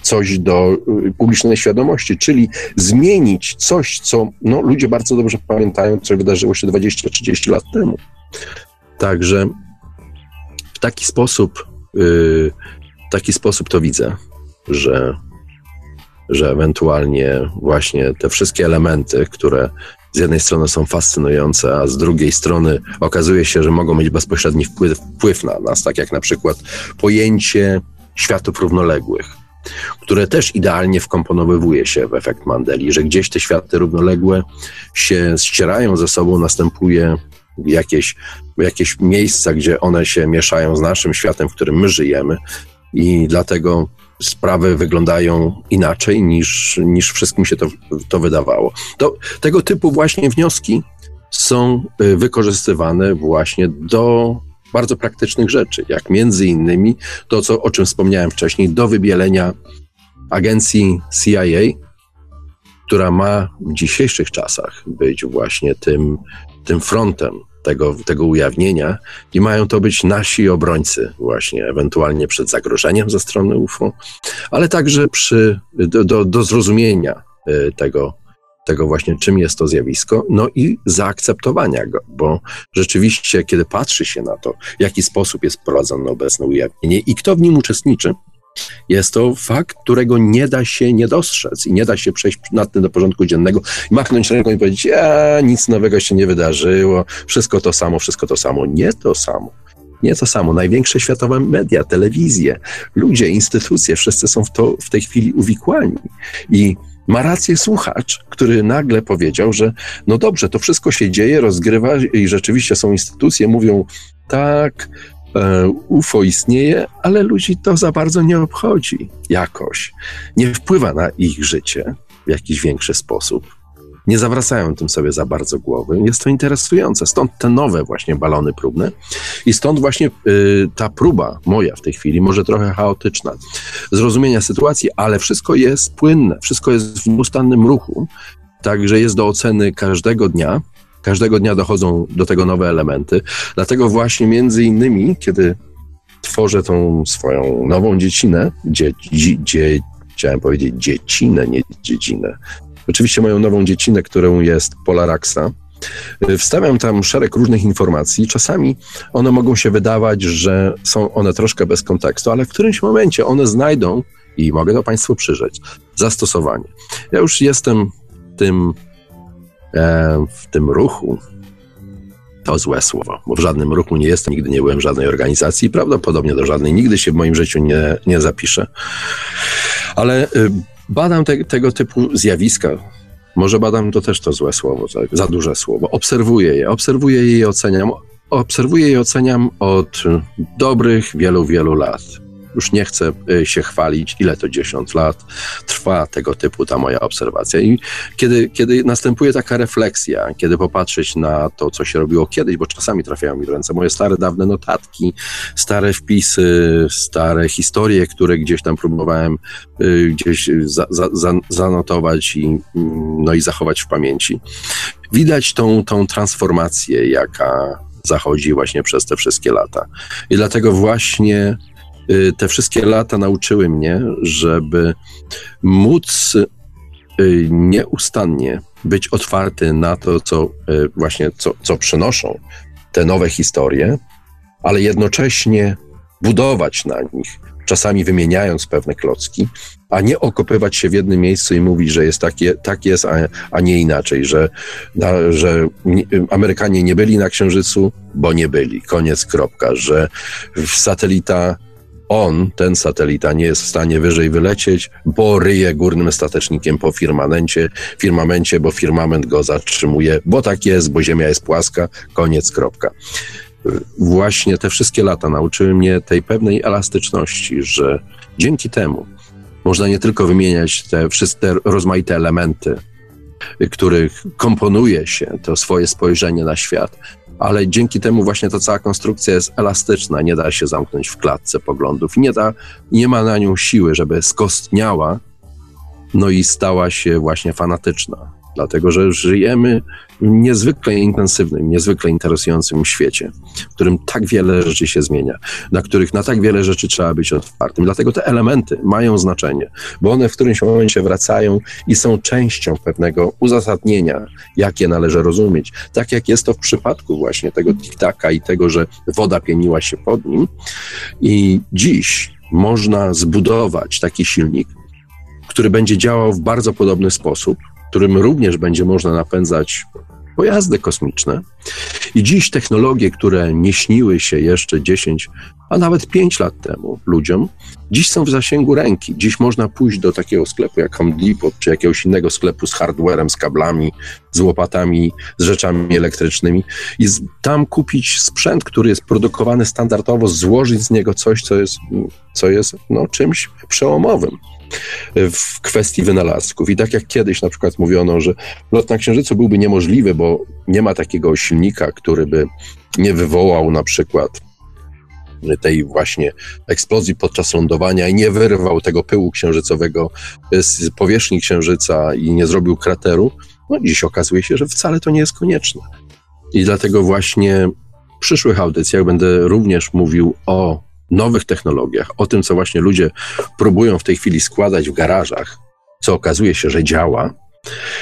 coś do y, publicznej świadomości, czyli zmienić coś, co no, ludzie bardzo dobrze pamiętają, co wydarzyło się 20-30 lat temu. Także w taki sposób, yy, w taki sposób to widzę, że, że ewentualnie właśnie te wszystkie elementy, które z jednej strony są fascynujące, a z drugiej strony okazuje się, że mogą mieć bezpośredni wpływ, wpływ na nas, tak jak na przykład pojęcie światów równoległych, które też idealnie wkomponowywuje się w efekt Mandeli, że gdzieś te światy równoległe się ścierają ze sobą, następuje jakieś, jakieś miejsca, gdzie one się mieszają z naszym światem, w którym my żyjemy. I dlatego sprawy wyglądają inaczej niż, niż wszystkim się to, to wydawało. To, tego typu właśnie wnioski są y, wykorzystywane właśnie do bardzo praktycznych rzeczy, jak między innymi to, co, o czym wspomniałem wcześniej, do wybielenia agencji CIA, która ma w dzisiejszych czasach być właśnie tym, tym frontem tego, tego ujawnienia i mają to być nasi obrońcy właśnie, ewentualnie przed zagrożeniem ze strony UFO, ale także przy, do, do, do zrozumienia y, tego, tego właśnie, czym jest to zjawisko, no i zaakceptowania go, bo rzeczywiście, kiedy patrzy się na to, w jaki sposób jest prowadzone obecne ujawnienie i kto w nim uczestniczy, jest to fakt, którego nie da się nie dostrzec i nie da się przejść nad tym do porządku dziennego machnąć ręką i powiedzieć, a nic nowego się nie wydarzyło, wszystko to samo, wszystko to samo. Nie to samo. Nie to samo. Największe światowe media, telewizje, ludzie, instytucje, wszyscy są w to w tej chwili uwikłani. I ma rację słuchacz, który nagle powiedział, że no dobrze, to wszystko się dzieje, rozgrywa i rzeczywiście są instytucje, mówią tak, UFO istnieje, ale ludzi to za bardzo nie obchodzi jakoś. Nie wpływa na ich życie w jakiś większy sposób nie zawracają tym sobie za bardzo głowy. Jest to interesujące. Stąd te nowe właśnie balony próbne i stąd właśnie y, ta próba moja w tej chwili, może trochę chaotyczna, zrozumienia sytuacji, ale wszystko jest płynne, wszystko jest w nieustannym ruchu, także jest do oceny każdego dnia. Każdego dnia dochodzą do tego nowe elementy. Dlatego właśnie między innymi, kiedy tworzę tą swoją nową dziecinę, dzie, dzie, chciałem powiedzieć dziecinę, nie dziedzinę, Oczywiście moją nową dziecinę, którą jest Polaraxa. Wstawiam tam szereg różnych informacji. Czasami one mogą się wydawać, że są one troszkę bez kontekstu, ale w którymś momencie one znajdą, i mogę to Państwu przyrzeć, zastosowanie. Ja już jestem tym, w tym ruchu, to złe słowo, bo w żadnym ruchu nie jestem, nigdy nie byłem w żadnej organizacji prawdopodobnie do żadnej nigdy się w moim życiu nie, nie zapiszę. Ale y, Badam te, tego typu zjawiska. Może badam to też to złe słowo, za duże słowo. Obserwuję je, obserwuję je i oceniam. Obserwuję i oceniam od dobrych wielu, wielu lat już nie chcę y, się chwalić, ile to 10 lat trwa tego typu ta moja obserwacja. I kiedy, kiedy następuje taka refleksja, kiedy popatrzeć na to, co się robiło kiedyś, bo czasami trafiają mi w ręce moje stare, dawne notatki, stare wpisy, stare historie, które gdzieś tam próbowałem y, gdzieś za, za, za, zanotować i, mm, no i zachować w pamięci. Widać tą, tą transformację, jaka zachodzi właśnie przez te wszystkie lata. I dlatego właśnie te wszystkie lata nauczyły mnie, żeby móc y, nieustannie być otwarty na to, co y, właśnie, co, co przynoszą te nowe historie, ale jednocześnie budować na nich, czasami wymieniając pewne klocki, a nie okopywać się w jednym miejscu i mówić, że jest takie, tak jest, a, a nie inaczej, że, na, że Amerykanie nie byli na Księżycu, bo nie byli, koniec, kropka, że satelita on, ten satelita, nie jest w stanie wyżej wylecieć, bo ryje górnym statecznikiem po firmamencie, firmamencie, bo firmament go zatrzymuje, bo tak jest, bo Ziemia jest płaska, koniec, kropka. Właśnie te wszystkie lata nauczyły mnie tej pewnej elastyczności, że dzięki temu można nie tylko wymieniać te wszystkie rozmaite elementy, których komponuje się to swoje spojrzenie na świat, ale dzięki temu właśnie ta cała konstrukcja jest elastyczna, nie da się zamknąć w klatce poglądów nie, da, nie ma na nią siły, żeby skostniała, no i stała się właśnie fanatyczna. Dlatego że żyjemy w niezwykle intensywnym, niezwykle interesującym świecie, w którym tak wiele rzeczy się zmienia, na których na tak wiele rzeczy trzeba być otwartym. Dlatego te elementy mają znaczenie, bo one w którymś momencie wracają i są częścią pewnego uzasadnienia, jakie należy rozumieć. Tak jak jest to w przypadku właśnie tego tiktaka i tego, że woda pieniła się pod nim. I dziś można zbudować taki silnik, który będzie działał w bardzo podobny sposób, którym również będzie można napędzać pojazdy kosmiczne. I dziś technologie, które nie śniły się jeszcze 10, a nawet 5 lat temu ludziom, dziś są w zasięgu ręki. Dziś można pójść do takiego sklepu jak Home Depot, czy jakiegoś innego sklepu z hardwarem, z kablami, z łopatami, z rzeczami elektrycznymi i tam kupić sprzęt, który jest produkowany standardowo, złożyć z niego coś, co jest, co jest no, czymś przełomowym w kwestii wynalazków. I tak jak kiedyś na przykład mówiono, że lot na Księżycu byłby niemożliwy, bo nie ma takiego silnika, który by nie wywołał na przykład tej właśnie eksplozji podczas lądowania i nie wyrwał tego pyłu księżycowego z powierzchni księżyca i nie zrobił krateru, no dziś okazuje się, że wcale to nie jest konieczne. I dlatego właśnie w przyszłych audycjach będę również mówił o nowych technologiach, o tym, co właśnie ludzie próbują w tej chwili składać w garażach, co okazuje się, że działa.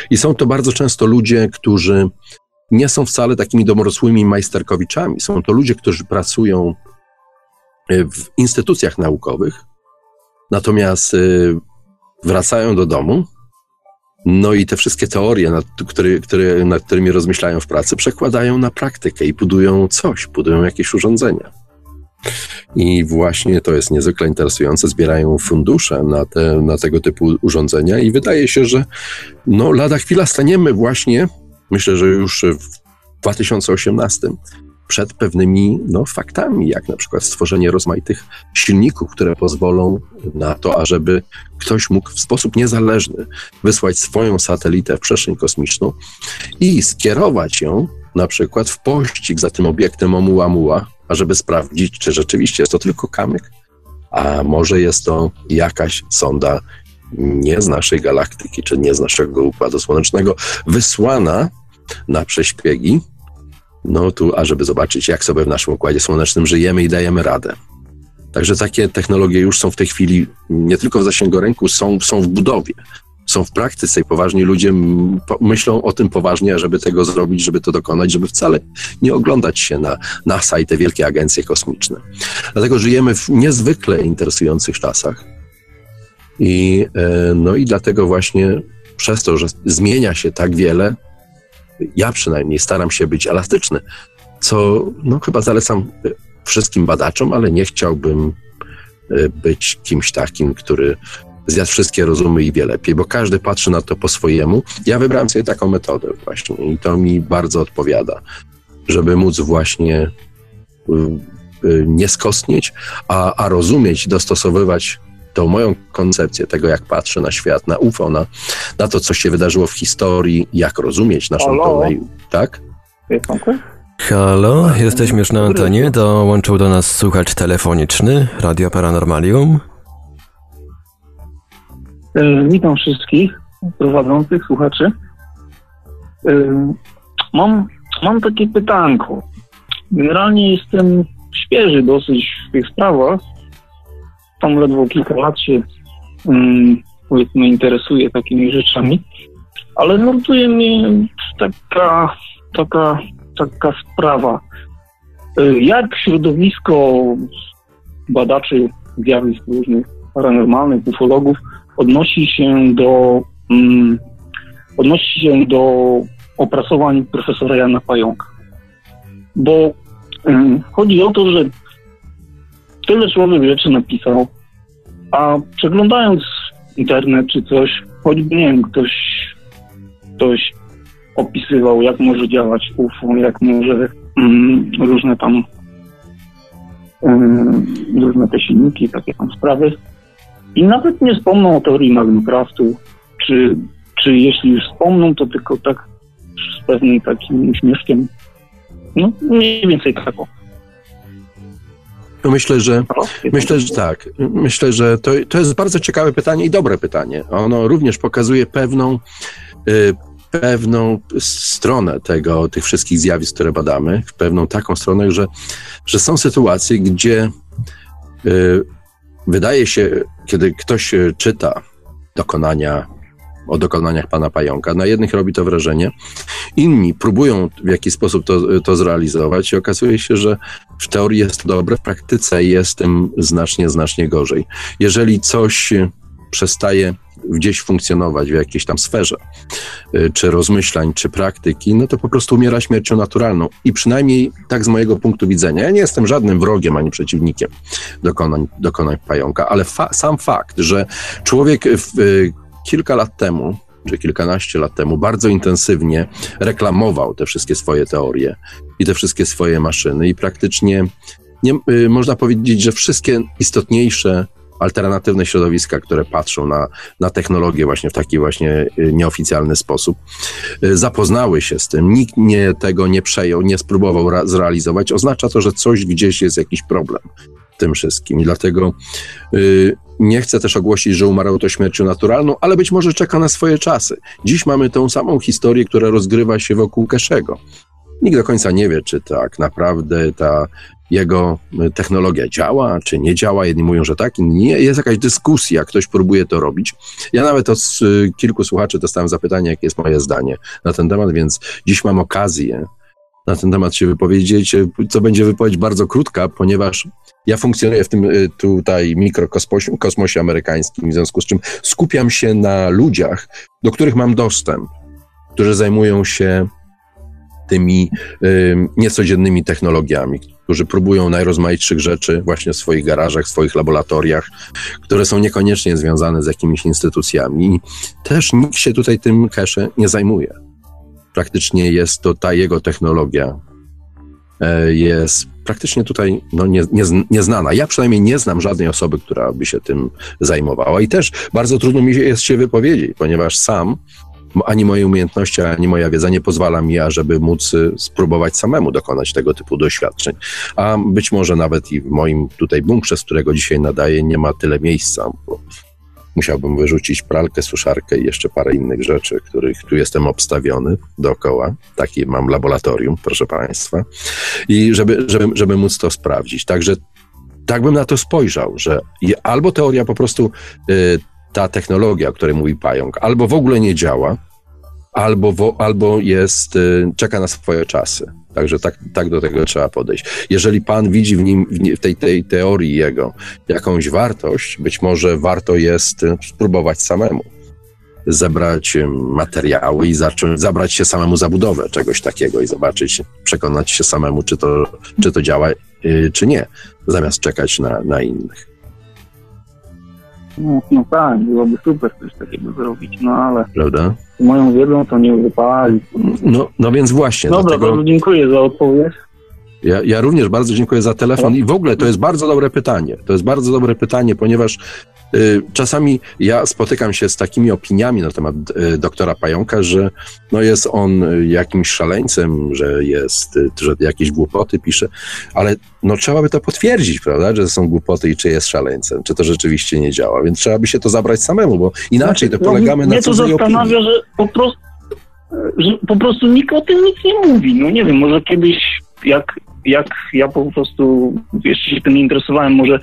I są to bardzo często ludzie, którzy nie są wcale takimi domorosłymi majsterkowiczami. Są to ludzie, którzy pracują w instytucjach naukowych, natomiast y, wracają do domu, no i te wszystkie teorie, nad, które, które, nad którymi rozmyślają w pracy, przekładają na praktykę i budują coś, budują jakieś urządzenia. I właśnie to jest niezwykle interesujące. Zbierają fundusze na, te, na tego typu urządzenia, i wydaje się, że no, lada chwila staniemy właśnie, myślę, że już w 2018 przed pewnymi no, faktami, jak na przykład stworzenie rozmaitych silników, które pozwolą na to, ażeby ktoś mógł w sposób niezależny wysłać swoją satelitę w przestrzeń kosmiczną i skierować ją na przykład w pościg za tym obiektem Oumuamua, ażeby sprawdzić, czy rzeczywiście jest to tylko kamyk, a może jest to jakaś sonda nie z naszej galaktyki, czy nie z naszego Układu Słonecznego, wysłana na prześpiegi no tu, ażeby zobaczyć, jak sobie w naszym Układzie Słonecznym żyjemy i dajemy radę. Także takie technologie już są w tej chwili nie tylko w zasięgu ręku, są, są w budowie, są w praktyce i poważni ludzie myślą o tym poważnie, żeby tego zrobić, żeby to dokonać, żeby wcale nie oglądać się na NASA i te wielkie agencje kosmiczne. Dlatego żyjemy w niezwykle interesujących czasach. I, e, no i dlatego właśnie przez to, że zmienia się tak wiele, ja przynajmniej staram się być elastyczny, co no, chyba zalecam wszystkim badaczom, ale nie chciałbym e, być kimś takim, który zjadł wszystkie rozumy i wie lepiej, bo każdy patrzy na to po swojemu. Ja wybrałem sobie taką metodę właśnie i to mi bardzo odpowiada, żeby móc właśnie e, e, nie skostnieć, a, a rozumieć, dostosowywać tą moją koncepcję tego, jak patrzę na świat, na UFO, na, na to, co się wydarzyło w historii, jak rozumieć naszą pełnej... Tak? Halo, jesteśmy już na antenie. Dołączył do nas słuchacz telefoniczny Radio Paranormalium. E, Witam wszystkich prowadzących słuchaczy. E, Mam, mam takie pytanko. Generalnie jestem świeży dosyć w tych sprawach. Tam ledwo kilka lat się um, powiedzmy interesuję takimi rzeczami, ale nurtuje mnie taka, taka, taka sprawa. E, Jak środowisko badaczy zjawisk różnych paranormalnych, ufologów odnosi się do mm, odnosi się do opracowań profesora Jana Pająka. Bo mm, chodzi o to, że tyle człowiek rzeczy napisał, a przeglądając internet czy coś, choćby nie wiem, ktoś, ktoś opisywał, jak może działać UFO, jak może mm, różne tam różne te silniki, takie tam sprawy. I nawet nie wspomną o teorii Magnumcraftu, czy, czy jeśli już wspomną, to tylko tak z pewnym takim uśmieszkiem. No, mniej więcej tak. No myślę, że? Myślę, że tak. Myślę, że to, to jest bardzo ciekawe pytanie i dobre pytanie. Ono również pokazuje pewną, y, pewną stronę tego, tych wszystkich zjawisk, które badamy, pewną taką stronę, że, że są sytuacje, gdzie y, wydaje się, kiedy ktoś czyta dokonania o dokonaniach pana Pająka. Na jednych robi to wrażenie, inni próbują w jakiś sposób to, to zrealizować i okazuje się, że w teorii jest dobre, w praktyce jest tym znacznie, znacznie gorzej. Jeżeli coś przestaje gdzieś funkcjonować w jakiejś tam sferze, y, czy rozmyślań, czy praktyki, no to po prostu umiera śmiercią naturalną. I przynajmniej tak z mojego punktu widzenia, ja nie jestem żadnym wrogiem ani przeciwnikiem dokonań, dokonań pająka, ale fa sam fakt, że człowiek w, y, kilka lat temu, czy kilkanaście lat temu, bardzo intensywnie reklamował te wszystkie swoje teorie i te wszystkie swoje maszyny, i praktycznie nie, y, można powiedzieć, że wszystkie istotniejsze alternatywne środowiska, które patrzą na, na technologię właśnie w taki właśnie y, nieoficjalny sposób, y, zapoznały się z tym, nikt nie, tego nie przejął, nie spróbował zrealizować, oznacza to, że coś gdzieś jest jakiś problem w tym wszystkim. I dlatego y, nie chcę też ogłosić, że umarł to śmiercią naturalną, ale być może czeka na swoje czasy. Dziś mamy tą samą historię, która rozgrywa się wokół Keszego. Nikt do końca nie wie, czy tak naprawdę ta jego technologia działa, czy nie działa. Jedni mówią, że tak, inni nie. Jest jakaś dyskusja, ktoś próbuje to robić. Ja nawet od y, kilku słuchaczy dostałem zapytanie, jakie jest moje zdanie na ten temat, więc dziś mam okazję na ten temat się wypowiedzieć, co będzie wypowiedź bardzo krótka, ponieważ ja funkcjonuję w tym tutaj mikrokosmosie kosmosie amerykańskim, w związku z czym skupiam się na ludziach, do których mam dostęp, którzy zajmują się tymi y, niecodziennymi technologiami, którzy próbują najrozmaitszych rzeczy właśnie w swoich garażach, w swoich laboratoriach, które są niekoniecznie związane z jakimiś instytucjami. Też nikt się tutaj tym cache nie zajmuje. Praktycznie jest to ta jego technologia, e, jest praktycznie tutaj no, nie, nie, nieznana. Ja przynajmniej nie znam żadnej osoby, która by się tym zajmowała i też bardzo trudno mi jest się wypowiedzieć, ponieważ sam ani moje umiejętności, ani moja wiedza nie pozwala mi, ażeby móc y, spróbować samemu dokonać tego typu doświadczeń. A być może nawet i w moim tutaj bunkrze, z którego dzisiaj nadaję, nie ma tyle miejsca, musiałbym wyrzucić pralkę, suszarkę i jeszcze parę innych rzeczy, których tu jestem obstawiony dookoła. Takie mam laboratorium, proszę Państwa. I żeby, żeby, żeby móc to sprawdzić. Także tak bym na to spojrzał, że albo teoria po prostu y, ta technologia, o której mówi Pająk, albo w ogóle nie działa, albo, wo, albo jest, y, czeka na swoje czasy. Także tak, tak do tego trzeba podejść. Jeżeli pan widzi w nim, w tej, tej teorii jego jakąś wartość, być może warto jest y, spróbować samemu zebrać y, materiały i zacząć, zabrać się samemu za budowę czegoś takiego i zobaczyć, przekonać się samemu, czy to, czy to działa, czy nie, zamiast czekać na, na innych. No, no tak, byłoby super coś takiego zrobić, no ale Prawda? moją wiedzą to nie wypali. No, no więc właśnie. Dobra, dlatego... bardzo dziękuję za odpowiedź. Ja, ja również bardzo dziękuję za telefon i w ogóle to jest bardzo dobre pytanie. To jest bardzo dobre pytanie, ponieważ y, czasami ja spotykam się z takimi opiniami na temat y, doktora Pająka, że no jest on jakimś szaleńcem, że jest, y, że jakieś głupoty pisze, ale no trzeba by to potwierdzić, prawda, że to są głupoty i czy jest szaleńcem, czy to rzeczywiście nie działa, więc trzeba by się to zabrać samemu, bo inaczej to Znaczy, polegamy no, na Mnie to cudzej opinii. zastanawia, że po prostu że po prostu nikt o tym nic nie mówi. No nie wiem, może kiedyś jak, jak ja po prostu jeszcze się tym interesowałem, może,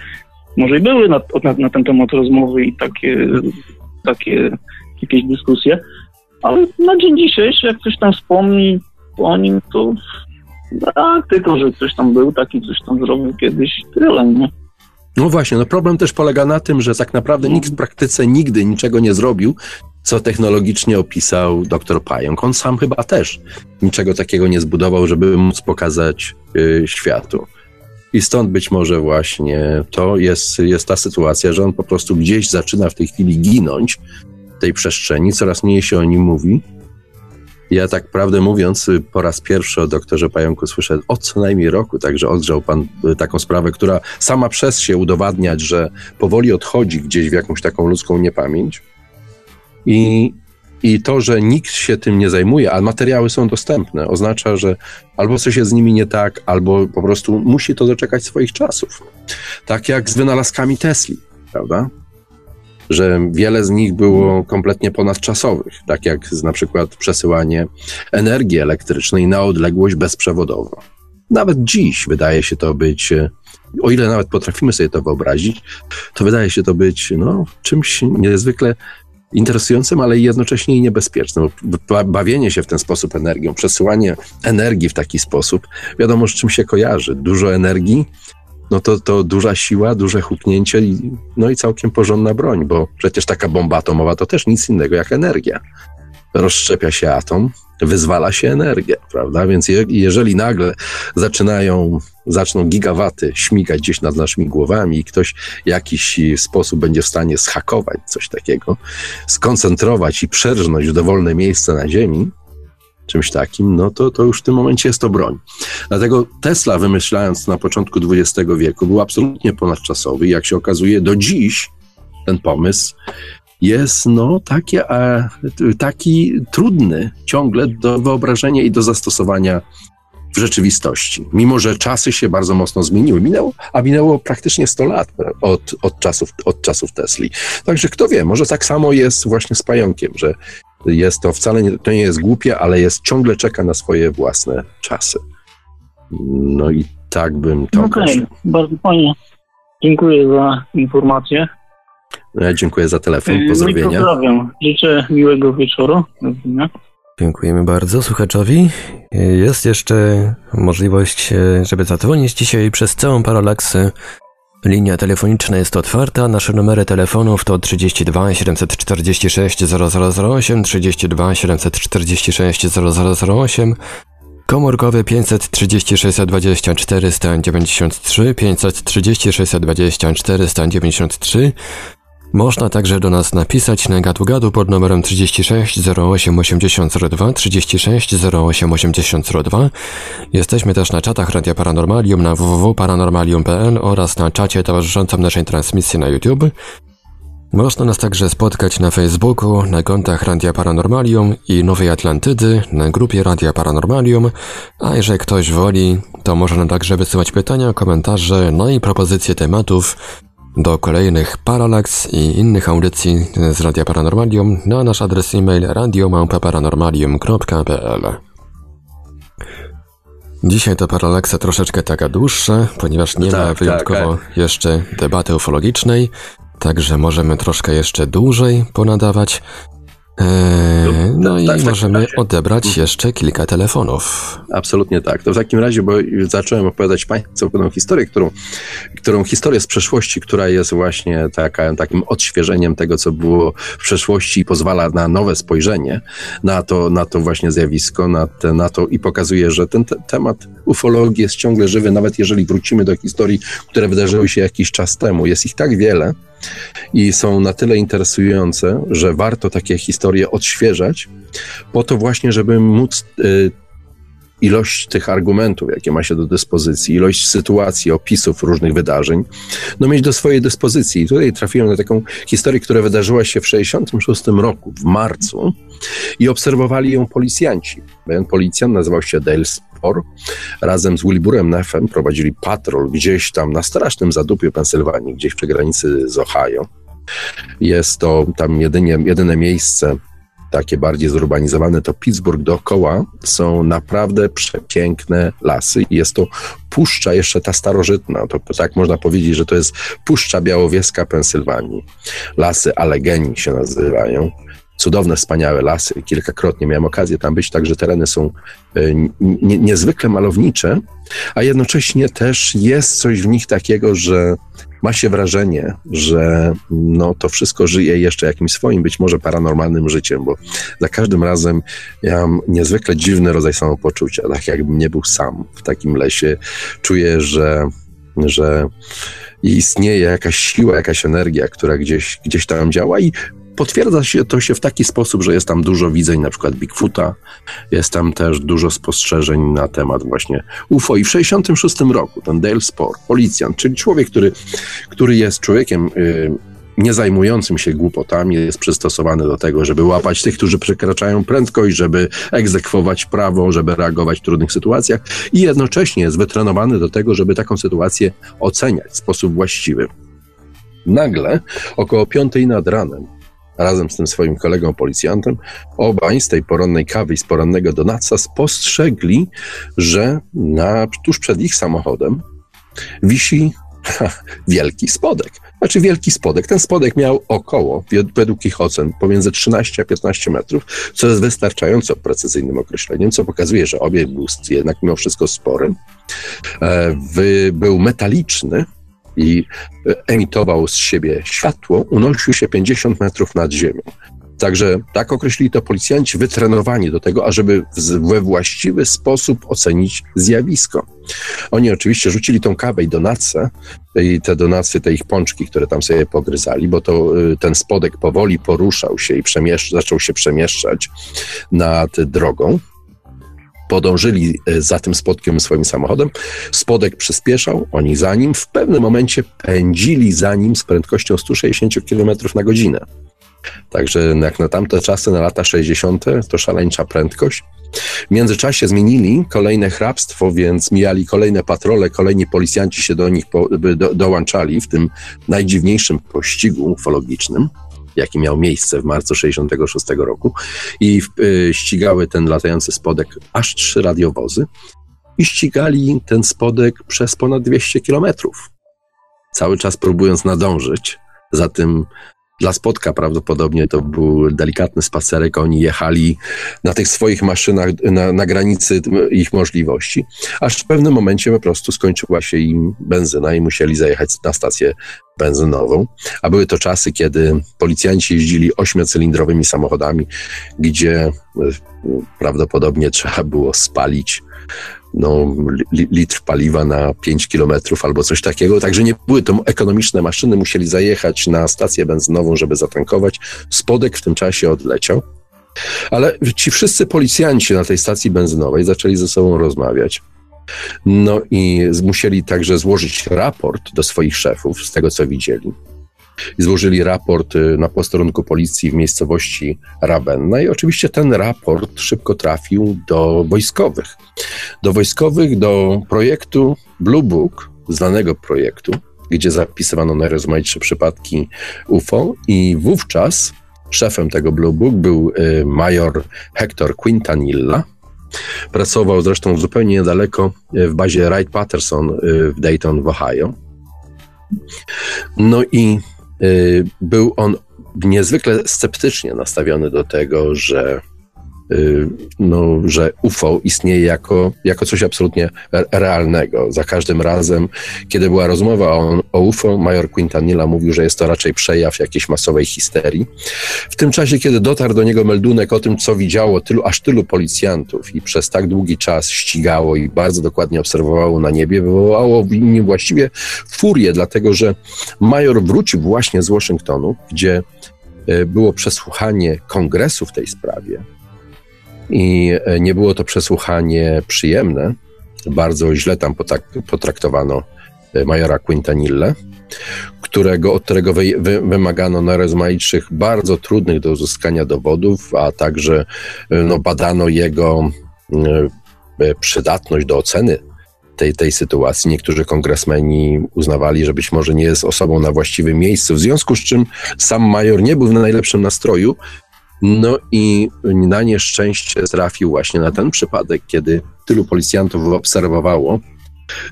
może i były na, na, na ten temat rozmowy i takie, takie jakieś dyskusje, ale na dzień dzisiejszy, jak ktoś tam wspomni o nim, to tak, tylko, że ktoś tam był taki, coś tam zrobił kiedyś, tyle, nie? No właśnie, no problem też polega na tym, że tak naprawdę nikt w praktyce nigdy niczego nie zrobił, co technologicznie opisał dr Pająk. On sam chyba też niczego takiego nie zbudował, żeby móc pokazać y, światu. I stąd być może właśnie to jest, jest ta sytuacja, że on po prostu gdzieś zaczyna w tej chwili ginąć w tej przestrzeni, coraz mniej się o nim mówi. Ja tak prawdę mówiąc, po raz pierwszy o doktorze Pająku słyszę od co najmniej roku, także odgrzał pan y, taką sprawę, która sama przez się udowadniać, że powoli odchodzi gdzieś w jakąś taką ludzką niepamięć. I, I to, że nikt się tym nie zajmuje, a materiały są dostępne, oznacza, że albo coś jest z nimi nie tak, albo po prostu musi to doczekać swoich czasów. Tak jak z wynalazkami Tesli, prawda? Że wiele z nich było kompletnie ponadczasowych, tak jak na przykład przesyłanie energii elektrycznej na odległość bezprzewodową. Nawet dziś wydaje się to być, o ile nawet potrafimy sobie to wyobrazić, to wydaje się to być no, czymś niezwykle interesującym, ale jednocześnie i niebezpiecznym. Bawienie się w ten sposób energią, przesyłanie energii w taki sposób, wiadomo, z czym się kojarzy. Dużo energii, no to, to duża siła, duże huknięcie, i, no i całkiem porządna broń, bo przecież taka bomba atomowa to też nic innego jak energia. Rozszczepia się atom, wyzwala się energię, prawda? Więc je, jeżeli nagle zaczynają, zaczną gigawaty śmigać gdzieś nad naszymi głowami i ktoś w jakiś sposób będzie w stanie schakować coś takiego, skoncentrować i przerżnąć w dowolne miejsce na Ziemi, czymś takim, no to, to już w tym momencie jest to broń. Dlatego Tesla, wymyślając na początku XX wieku, był absolutnie ponadczasowy. Jak się okazuje, do dziś ten pomysł jest no, takie, a, taki trudny ciągle do wyobrażenia i do zastosowania w rzeczywistości. Mimo, że czasy się bardzo mocno zmieniły. Minęło, a minęło praktycznie 100 lat od, od, czasów, od czasów Tesli. Także kto wie, może tak samo jest właśnie z pająkiem, że jest to wcale nie, to nie jest głupie, ale jest ciągle czeka na swoje własne czasy. No i tak bym to Okej, okay. bardzo fajnie. Dziękuję za informację. Ja dziękuję za telefon. No Pozdrowienia. No pozdrawiam. Życzę miłego wieczoru. Dziękujemy bardzo słuchaczowi. Jest jeszcze możliwość, e, żeby zadzwonić dzisiaj przez całą paralaksę. Linia telefoniczna jest otwarta. Nasze numery telefonów to 32 746 0008, 32 746 0008, komórkowy 536 20 493, 536 20 493, można także do nas napisać na gadu gadu pod numerem 36 08 8002 36 08 8002. Jesteśmy też na czatach Radia Paranormalium na www.paranormalium.pl oraz na czacie towarzyszącym naszej transmisji na YouTube. Można nas także spotkać na Facebooku, na kontach Radia Paranormalium i Nowej Atlantydy, na grupie Radia Paranormalium, a jeżeli ktoś woli, to może nam także wysyłać pytania, komentarze, no i propozycje tematów do kolejnych Parallax i innych audycji z Radia Paranormalium na nasz adres e-mail radiomałpa-paranormalium.pl Dzisiaj to Parallaxa troszeczkę taka dłuższa, ponieważ nie tak, ma wyjątkowo tak, tak. jeszcze debaty ufologicznej, także możemy troszkę jeszcze dłużej ponadawać. Eee, no tak, i tak, możemy odebrać mhm. jeszcze kilka telefonów. Absolutnie tak. To w takim razie, bo zacząłem opowiadać Państwu pewną historię, którą, którą historię z przeszłości, która jest właśnie taka, takim odświeżeniem tego, co było w przeszłości i pozwala na nowe spojrzenie na to, na to właśnie zjawisko, na, te, na to i pokazuje, że ten te, temat ufologii jest ciągle żywy, nawet jeżeli wrócimy do historii, które wydarzyły się jakiś czas temu. Jest ich tak wiele, i są na tyle interesujące, że warto takie historie odświeżać, po to właśnie, żeby móc y, ilość tych argumentów, jakie ma się do dyspozycji, ilość sytuacji, opisów różnych wydarzeń, no mieć do swojej dyspozycji. I tutaj trafiłem na taką historię, która wydarzyła się w 66 roku, w marcu i obserwowali ją policjanci. Pewien policjant nazywał się Dale Razem z Wilburem Neffem prowadzili patrol gdzieś tam na strasznym zadupiu Pensylwanii, gdzieś przy granicy z Ohio. Jest to tam jedynie, jedyne miejsce takie bardziej zurbanizowane, to Pittsburgh dookoła są naprawdę przepiękne lasy. Jest to puszcza jeszcze ta starożytna, to tak można powiedzieć, że to jest puszcza białowieska Pensylwanii. Lasy Allegheny się nazywają cudowne, wspaniałe lasy. Kilkakrotnie miałem okazję tam być, także tereny są e, niezwykle malownicze, a jednocześnie też jest coś w nich takiego, że ma się wrażenie, że no, to wszystko żyje jeszcze jakimś swoim, być może paranormalnym życiem, bo za każdym razem ja mam niezwykle dziwny rodzaj samopoczucia, tak jakbym nie był sam w takim lesie. Czuję, że, że istnieje jakaś siła, jakaś energia, która gdzieś, gdzieś tam działa i Potwierdza się to się w taki sposób, że jest tam dużo widzeń, na przykład Bigfoota, jest tam też dużo spostrzeżeń na temat właśnie UFO. I w 66 roku ten Dale Spore, policjant, czyli człowiek, który, który jest człowiekiem yy, nie zajmującym się głupotami, jest przystosowany do tego, żeby łapać tych, którzy przekraczają prędkość, żeby egzekwować prawo, żeby reagować w trudnych sytuacjach i jednocześnie jest wytrenowany do tego, żeby taką sytuację oceniać w sposób właściwy. Nagle, około piątej nad ranem, razem z tym swoim kolegą policjantem, obaj z tej porannej kawy i z porannego donaca spostrzegli, że na, tuż przed ich samochodem wisi ha, wielki spodek. Znaczy wielki spodek. Ten spodek miał około, według ich ocen, pomiędzy 13 a 15 metrów, co jest wystarczająco precyzyjnym określeniem, co pokazuje, że obiekt był jednak mimo wszystko spory. E, był metaliczny, i emitował z siebie światło, unosił się 50 metrów nad ziemią. Także tak określili to policjanci, wytrenowani do tego, ażeby we właściwy sposób ocenić zjawisko. Oni oczywiście rzucili tą kawę i donacę, i te donacje, te ich pączki, które tam sobie pogryzali, bo to y, ten spodek powoli poruszał się i zaczął się przemieszczać nad drogą podążyli e, za tym spodkiem swoim samochodem. Spodek przyspieszał, oni za nim. W pewnym momencie pędzili za nim z prędkością 160 km na godzinę. Także jak na tamte czasy, na lata 60., to szaleńcza prędkość. W międzyczasie zmienili kolejne hrabstwo, więc mijali kolejne patrole, kolejni policjanci się do nich do, dołączali w tym najdziwniejszym pościgu ufologicznym jaki miał miejsce w marcu 66 roku i y, ścigały ten latający spodek aż trzy radiowozy i ścigali ten spodek przez ponad 200 kilometrów. Cały czas próbując nadążyć za tym dla Spotka prawdopodobnie to był delikatny spacerek. Oni jechali na tych swoich maszynach na, na granicy ich możliwości, aż w pewnym momencie po prostu skończyła się im benzyna i musieli zajechać na stację benzynową. A były to czasy, kiedy policjanci jeździli ośmiocylindrowymi samochodami, gdzie e, prawdopodobnie trzeba było spalić no, litr paliwa na 5 kilometrów albo coś takiego. Także nie były to ekonomiczne maszyny, musieli zajechać na stację benzynową, żeby zatankować. Spodek w tym czasie odleciał. Ale ci wszyscy policjanci na tej stacji benzynowej zaczęli ze sobą rozmawiać. No i musieli także złożyć raport do swoich szefów z tego, co widzieli złożyli raport y, na posterunku policji w miejscowości Ravenna i oczywiście ten raport szybko trafił do wojskowych. Do wojskowych, do projektu Blue Book, znanego projektu, gdzie zapisywano najrozmaitsze przypadki UFO i wówczas szefem tego Blue Book był y, major Hector Quintanilla, Pracował zresztą zupełnie niedaleko y, w bazie Wright-Patterson w Dayton w Ohio. No i był on niezwykle sceptycznie nastawiony do tego, że Y, no, że UFO istnieje jako, jako coś absolutnie realnego. Za każdym razem, kiedy była rozmowa o, o UFO, major Quintanilla mówił, że jest to raczej przejaw jakiejś masowej histerii. W tym czasie, kiedy dotarł do niego meldunek o tym, co widziało tylu, aż tylu policjantów i przez tak długi czas ścigało i bardzo dokładnie obserwowało na niebie, wywołało w nim właściwie furię, dlatego że major wrócił właśnie z Waszyngtonu, gdzie y, było przesłuchanie kongresu w tej sprawie i e, nie było to przesłuchanie przyjemne. Bardzo źle tam potraktowano e, majora Quintanille, którego, od którego wy, wy, wymagano najrozmaitszych, bardzo trudnych do uzyskania dowodów, a także e, no, badano jego przydatność do oceny tej, tej sytuacji. Niektórzy kongresmeni uznawali, że być może nie jest osobą na właściwym miejscu, w związku z czym sam major nie był w najlepszym nastroju no i na nieszczęście trafił właśnie na ten przypadek, kiedy tylu policjantów obserwowało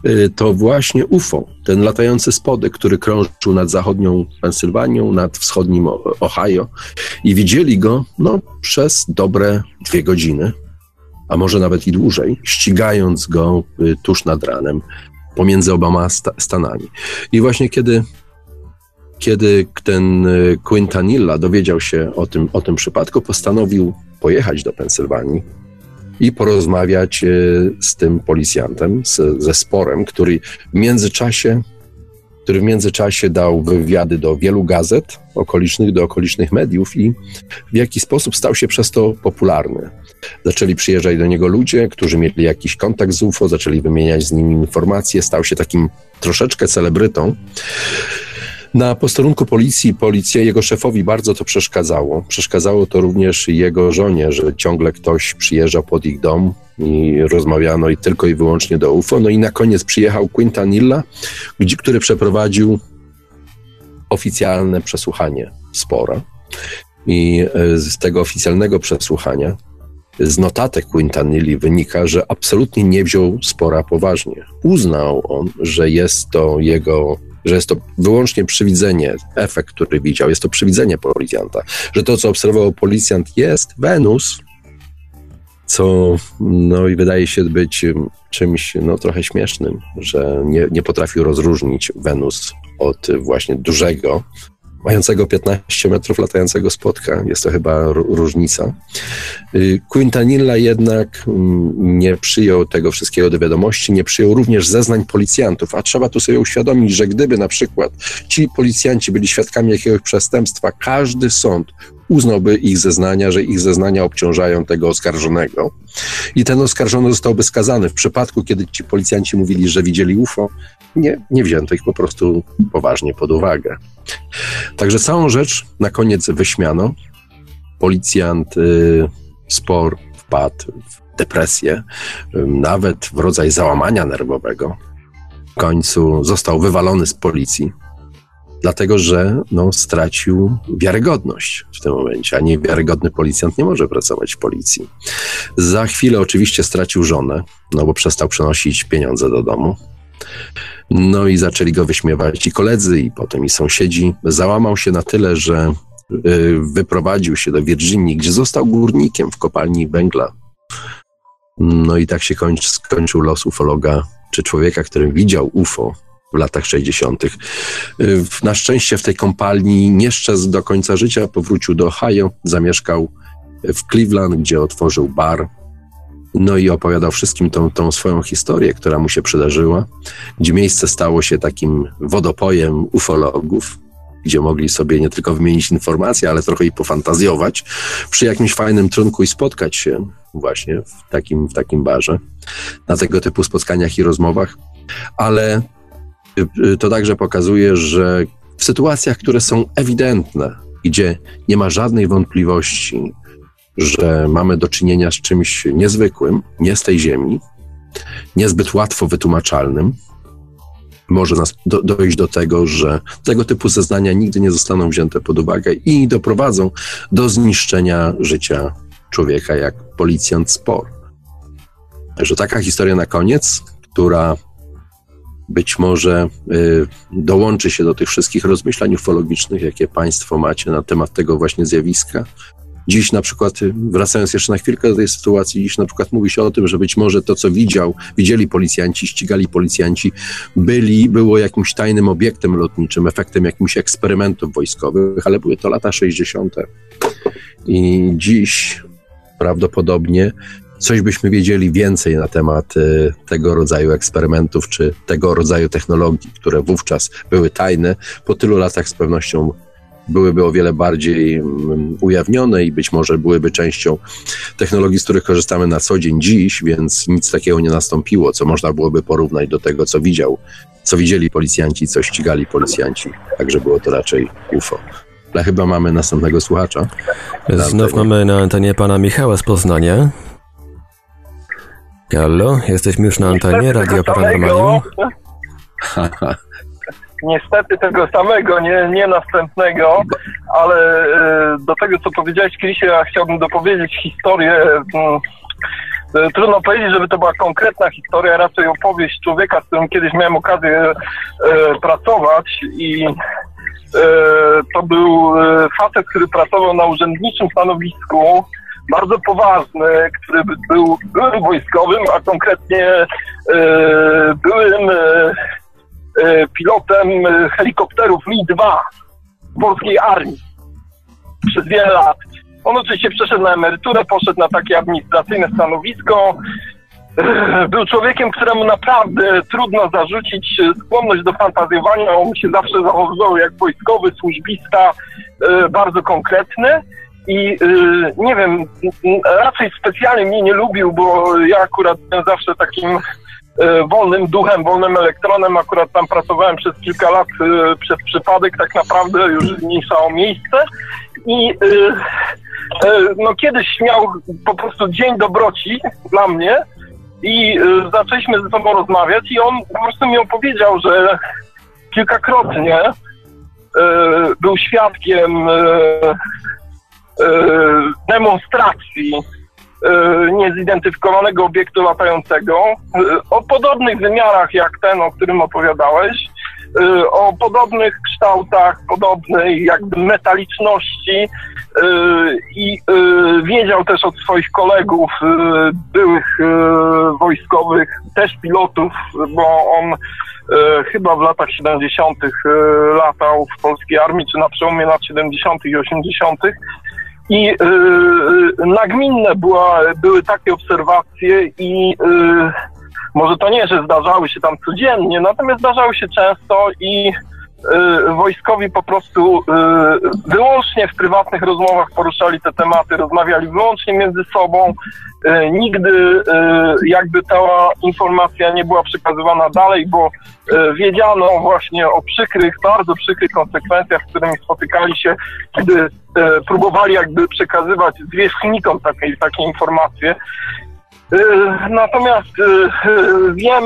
y, to właśnie UFO, ten latający spodek, który krążył nad zachodnią Pensylwanią, nad wschodnim Ohio i widzieli go no, przez dobre dwie godziny, a może nawet i dłużej, ścigając go y, tuż nad ranem pomiędzy oboma stanami. I właśnie kiedy kiedy ten y, Quintanilla dowiedział się o tym, o tym przypadku, postanowił pojechać do Pensylwanii i porozmawiać y, z tym policjantem, z, ze sporem, który w międzyczasie który w międzyczasie dał wywiady do wielu gazet okolicznych, do okolicznych mediów i w jaki sposób stał się przez to popularny. Zaczęli przyjeżdżać do niego ludzie, którzy mieli jakiś kontakt z UFO, zaczęli wymieniać z nim informacje, stał się takim troszeczkę celebrytą. Na posterunku policji, policja jego szefowi bardzo to przeszkadzało. Przeszkadzało to również jego żonie, że ciągle ktoś przyjeżdżał pod ich dom i rozmawiano i tylko i wyłącznie do UFO. No i na koniec przyjechał Quintanilla, który przeprowadził oficjalne przesłuchanie spora. I e, z tego oficjalnego przesłuchania, z notatek Quintanilli wynika, że absolutnie nie wziął spora poważnie. Uznał on, że jest to jego że jest to wyłącznie przywidzenie, efekt, który widział, jest to przywidzenie policjanta, że to, co obserwował policjant, jest Wenus, co no i wydaje się być czymś no, trochę śmiesznym, że nie, nie potrafił rozróżnić Wenus od właśnie dużego, mającego 15 metrów latającego spotka. Jest to chyba różnica. Y, Quintanilla jednak mm, nie przyjął tego wszystkiego do wiadomości, nie przyjął również zeznań policjantów, a trzeba tu sobie uświadomić, że gdyby na przykład ci policjanci byli świadkami jakiegoś przestępstwa, każdy sąd uznałby ich zeznania, że ich zeznania obciążają tego oskarżonego i ten oskarżony zostałby skazany. W przypadku, kiedy ci policjanci mówili, że widzieli UFO, nie, nie wzięto ich po prostu poważnie pod uwagę. Także całą rzecz na koniec wyśmiano. Policjant y, spor wpadł w depresję, y, nawet w rodzaj załamania nerwowego. W końcu został wywalony z policji, dlatego że no, stracił wiarygodność w tym momencie, a niewiarygodny policjant nie może pracować w policji. Za chwilę oczywiście stracił żonę, no bo przestał przenosić pieniądze do domu. No i zaczęli go wyśmiewać i koledzy, i potem i sąsiedzi. Załamał się na tyle, że y, wyprowadził się do Virginii, gdzie został górnikiem w kopalni węgla. No i tak się kończy, skończył los ufologa, czy człowieka, który widział UFO w latach 60. Y, na szczęście w tej kompalni nie szczęść do końca życia, powrócił do Ohio, zamieszkał w Cleveland, gdzie otworzył bar no i opowiadał wszystkim tą, tą swoją historię, która mu się przydarzyła, gdzie miejsce stało się takim wodopojem ufologów, gdzie mogli sobie nie tylko wymienić informacje, ale trochę i pofantazjować przy jakimś fajnym trunku i spotkać się właśnie w takim, w takim barze, na tego typu spotkaniach i rozmowach. Ale to także pokazuje, że w sytuacjach, które są ewidentne, gdzie nie ma żadnej wątpliwości, że mamy do czynienia z czymś niezwykłym, nie z tej ziemi, niezbyt łatwo wytłumaczalnym, może nas do, dojść do tego, że tego typu zeznania nigdy nie zostaną wzięte pod uwagę i doprowadzą do zniszczenia życia człowieka, jak policjant spor. Także taka historia na koniec, która być może y, dołączy się do tych wszystkich rozmyślań ufologicznych, jakie Państwo macie na temat tego właśnie zjawiska, Dziś na przykład, y, wracając jeszcze na chwilkę do tej sytuacji, dziś na przykład mówi się o tym, że być może to, co widział, widzieli policjanci, ścigali policjanci, byli, było jakimś tajnym obiektem lotniczym, efektem jakimś eksperymentów wojskowych, ale były to lata 60. I dziś prawdopodobnie coś byśmy wiedzieli więcej na temat y, tego rodzaju eksperymentów, czy tego rodzaju technologii, które wówczas były tajne, po tylu latach z pewnością byłyby o wiele bardziej mm, ujawnione i być może byłyby częścią technologii, z których korzystamy na co dzień dziś, więc nic takiego nie nastąpiło, co można byłoby porównać do tego, co widział, co widzieli policjanci, co ścigali policjanci. Także było to raczej UFO. Ale chyba mamy następnego słuchacza. Znów mamy na antenie pana Michała z Poznania. Halo, jesteśmy już na antenie Radio Paranormalium. niestety tego samego, nie, nie następnego, ale e, do tego, co powiedziałeś, Krysie, ja chciałbym dopowiedzieć historię. Mm, e, trudno powiedzieć, żeby to była konkretna historia, raczej opowieść człowieka, z którym kiedyś miałem okazję e, pracować i to był facet, który pracował na urzędniczym stanowisku, bardzo poważny, który był byłym wojskowym, a konkretnie byłym E, pilotem e, helikopterów Mi-2 polskiej armii przez wiele lat. On oczywiście przeszedł na emeryturę, poszedł na takie administracyjne stanowisko. E, był człowiekiem, któremu naprawdę trudno zarzucić skłonność do fantazjowania. On się zawsze zachowywał jak wojskowy, służbista, bardzo konkretny. I nie wiem, raczej specjalnie mnie nie lubił, bo ja akurat byłem zawsze takim E, wolnym duchem, wolnym elektronem. Akurat tam pracowałem przez kilka lat e, przez przypadek, tak naprawdę już zmniejszało miejsce. I no kiedyś miał po prostu dzień dobroci dla mnie i zaczęliśmy ze sobą rozmawiać i on po prostu mi opowiedział, że kilkakrotnie był świadkiem demonstracji niezidentyfikowanego obiektu latającego o podobnych wymiarach jak ten, o którym opowiadałeś, o podobnych kształtach, podobnej jakby metaliczności i wiedział też od swoich kolegów, byłych wojskowych, też pilotów, bo on chyba w latach 70. latał w polskiej armii, czy na przełomie lat 70. i 80. I yy, nagminne była, były takie obserwacje i yy, może to nie, że zdarzały się tam codziennie, natomiast zdarzały się często i wojskowi po prostu y, wyłącznie w prywatnych rozmowach poruszali te tematy, rozmawiali wyłącznie między sobą. Y, nigdy jakby ta informacja nie była przekazywana dalej, bo wiedziano właśnie o przykrych, bardzo przykrych konsekwencjach, z którymi spotykali się, kiedy próbowali jakby przekazywać zwierzchnikom takie, takie informacje. Natomiast wiem,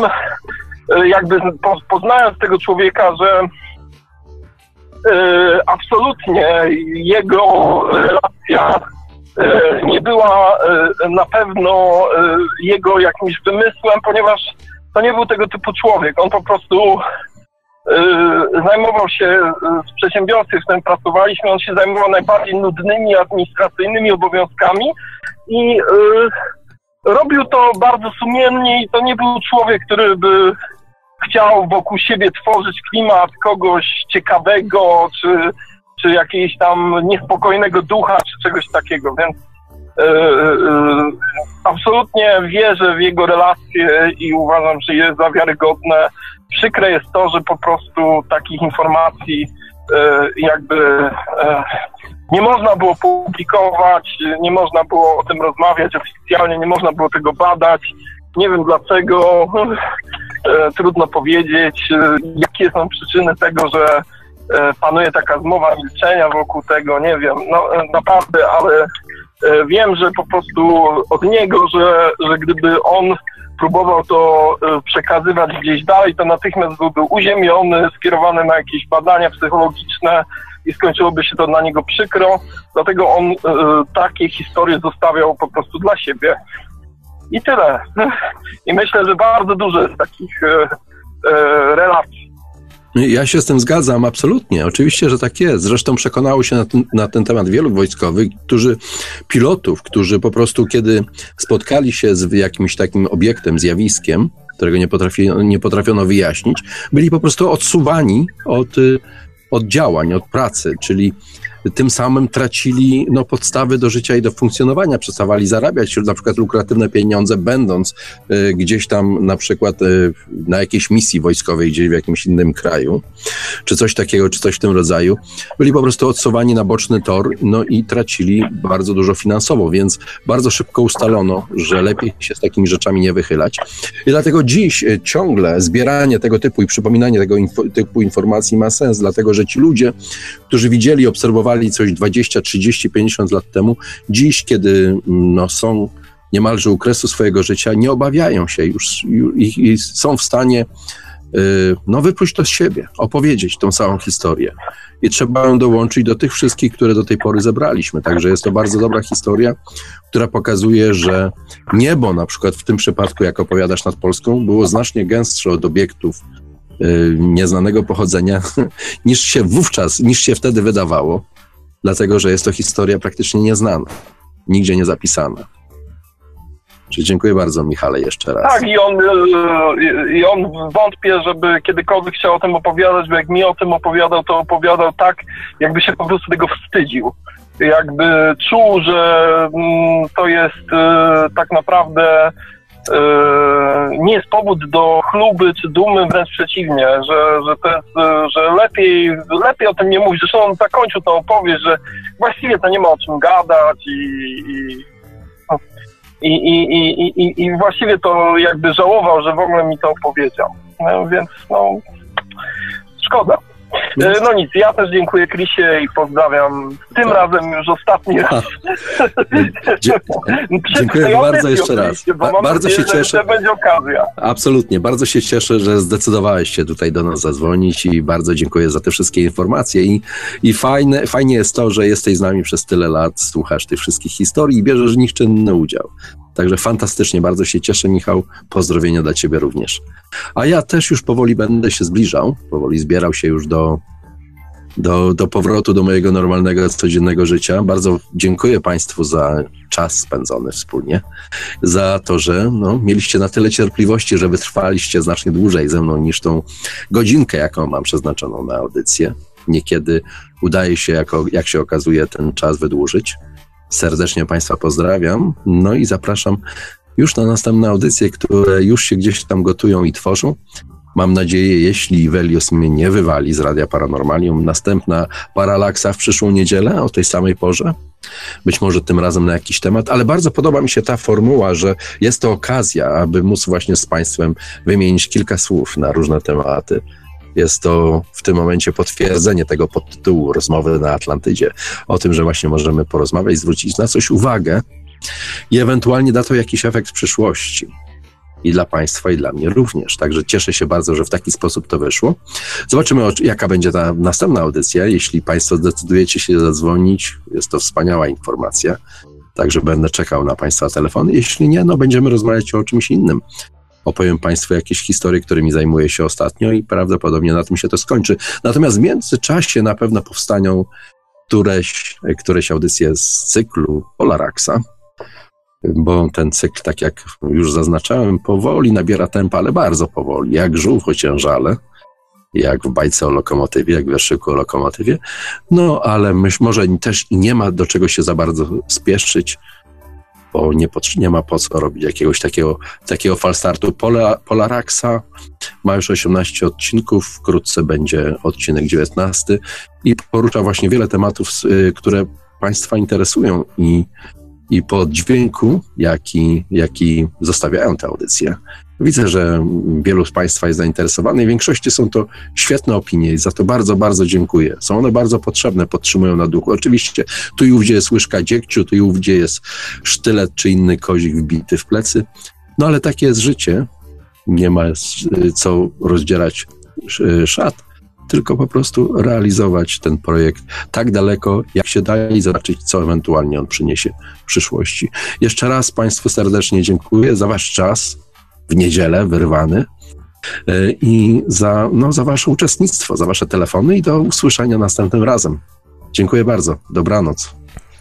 jakby poznając tego człowieka, że absolutnie jego relacja nie była na pewno jego jakimś wymysłem, ponieważ to nie był tego typu człowiek. On po prostu zajmował się z przedsiębiorcy, w którym pracowaliśmy, on się zajmował najbardziej nudnymi administracyjnymi obowiązkami i robił to bardzo sumiennie i to nie był człowiek, który by chciał wokół siebie tworzyć klimat kogoś ciekawego, czy, czy jakiegoś tam niespokojnego ducha, czy czegoś takiego, więc e, e, absolutnie wierzę w jego relacje i uważam, że jest za wiarygodne. Przykre jest to, że po prostu takich informacji e, jakby nie można było publikować, nie można było o tym rozmawiać oficjalnie, nie można było tego badać. Nie wiem dlaczego, trudno powiedzieć, e, jakie są przyczyny tego, że e, panuje taka zmowa milczenia wokół tego, nie wiem, no naprawdę, ale wiem, że po prostu od niego, że, że gdyby on próbował to przekazywać gdzieś dalej, to natychmiast byłby uziemiony, skierowany na jakieś badania psychologiczne, i skończyłoby się to dla niego przykro, dlatego on takie historie zostawiał po prostu dla siebie. I tyle. I myślę, że bardzo dużo jest takich y, y, relacji. Ja się z tym zgadzam, absolutnie. Oczywiście, że tak jest. Zresztą przekonało się na ten, na ten, temat wielu wojskowych, którzy, pilotów, którzy po prostu, kiedy spotkali się z jakimś takim obiektem, zjawiskiem, którego nie, potrafi, nie potrafiono wyjaśnić, byli po prostu odsuwani od od działań, od pracy, czyli tym samym tracili no, podstawy do życia i do funkcjonowania, przestawali zarabiać na przykład lukratywne pieniądze, będąc y, gdzieś tam na przykład y, na jakiejś misji wojskowej gdzieś w jakimś innym kraju, czy coś takiego, czy coś w tym rodzaju. Byli po prostu odsuwani na boczny tor, no i tracili bardzo dużo finansowo, więc bardzo szybko ustalono, że lepiej się z takimi rzeczami nie wychylać. I dlatego dziś y, ciągle zbieranie tego typu i przypominanie tego typu informacji ma sens, dlatego że ci ludzie, którzy widzieli, obserwowali, coś 20, 30, 50 lat temu, dziś, kiedy no, są niemalże u kresu swojego życia, nie obawiają się już i, i są w stanie y, no, wypuść to z siebie, opowiedzieć tą całą historię. I trzeba ją dołączyć do tych wszystkich, które do tej pory zebraliśmy. Także jest to bardzo dobra historia, która pokazuje, że niebo, na przykład w tym przypadku, jak opowiadasz nad Polską, było znacznie gęstsze od obiektów y, nieznanego pochodzenia, niż się wówczas, niż się wtedy wydawało dlatego że jest to historia praktycznie nieznana, nigdzie nie zapisana. Czyli dziękuję bardzo, Michale, jeszcze raz. Tak, i on, e, i on wątpię, żeby kiedykolwiek chciał o tym opowiadać, bo jak mi o tym opowiadał, to opowiadał tak, jakby się po prostu tego wstydził. Jakby czuł, że mm, to jest e, tak naprawdę nie jest powód do chluby czy dumy, wręcz przeciwnie, że, że, to jest, e, że lepiej, lepiej o tym nie mówić. Zresztą on zakończył tą opowieść, że właściwie to nie ma o czym gadać i, i, i, i, i, i właściwie to jakby żałował, że w ogóle mi to opowiedział. No, więc no, szkoda. E, No nic, ja też dziękuję Krisie i pozdrawiam. Tym razem już ostatni raz. Dzie- dziękuję bardzo jeszcze raz. Ba- bardzo się cieszę. będzie okazja. Absolutnie. Bardzo się cieszę, że zdecydowałeś się tutaj do nas zadzwonić i bardzo dziękuję za te wszystkie informacje. I, i fajne, fajnie jest to, że jesteś z nami przez tyle lat, słuchasz tych wszystkich historii i bierzesz w nich czynny udział. Także fantastycznie, bardzo się cieszę, Michał. Pozdrowienia dla Ciebie również. A ja też już powoli będę się zbliżał, powoli zbierał się już do, do, do powrotu do mojego normalnego, codziennego życia. Bardzo dziękuję Państwu za czas spędzony wspólnie za to, że no, mieliście na tyle cierpliwości, że wytrwaliście znacznie dłużej ze mną niż tą godzinkę, jaką mam przeznaczoną na audycję. Niekiedy udaje się, jako, jak się okazuje, ten czas wydłużyć. Serdecznie Państwa pozdrawiam. No i zapraszam już na następne audycje, które już się gdzieś tam gotują i tworzą. Mam nadzieję, jeśli Velios mnie nie wywali z Radia Paranormalium, następna Paralaksa w przyszłą niedzielę o tej samej porze. Być może tym razem na jakiś temat, ale bardzo podoba mi się ta formuła, że jest to okazja, aby móc właśnie z Państwem wymienić kilka słów na różne tematy. Jest to w tym momencie potwierdzenie tego podtytułu rozmowy na Atlantydzie, o tym, że właśnie możemy porozmawiać, zwrócić na coś uwagę i ewentualnie da to jakiś efekt w przyszłości. I dla Państwa, i dla mnie również. Także cieszę się bardzo, że w taki sposób to wyszło. Zobaczymy, jaka będzie ta następna audycja. Jeśli Państwo zdecydujecie się zadzwonić, jest to wspaniała informacja. Także będę czekał na Państwa telefony. Jeśli nie, no będziemy rozmawiać o czymś innym. Opowiem Państwu jakieś historie, którymi zajmuję się ostatnio i prawdopodobnie na tym się to skończy. Natomiast w międzyczasie na pewno powstaną któreś, któreś audycje z cyklu Polaraxa, bo ten cykl, tak jak już zaznaczałem, powoli nabiera tempa, ale bardzo powoli, jak żółw ociężale, jak w bajce o lokomotywie, jak w wierszyku o lokomotywie. No, ale myśl, może też nie ma do czego się za bardzo spieszyć, bo nie, pot- nie ma po co robić jakiegoś takiego, takiego falstartu. Pola, Polaraxa ma już 18 odcinków, wkrótce będzie odcinek 19 i porusza właśnie wiele tematów, y, które Państwa interesują i, i po dźwięku, jaki, jaki zostawiają te audycje. Widzę, że wielu z Państwa jest zainteresowanych. W większości są to świetne opinie i za to bardzo, bardzo dziękuję. Są one bardzo potrzebne, podtrzymują na duchu. Oczywiście tu i ówdzie jest łyżka dziegciu, tu i ówdzie jest sztylet czy inny kozik wbity w plecy. No ale takie jest życie. Nie ma s- co rozdzierać sz- szat, tylko po prostu realizować ten projekt tak daleko, jak się da i zobaczyć, co ewentualnie on przyniesie w przyszłości. Jeszcze raz Państwu serdecznie dziękuję za Wasz czas w niedzielę wyrwany e, i za, no, za Wasze uczestnictwo, za Wasze telefony i do usłyszenia następnym razem. Dziękuję bardzo. Dobranoc.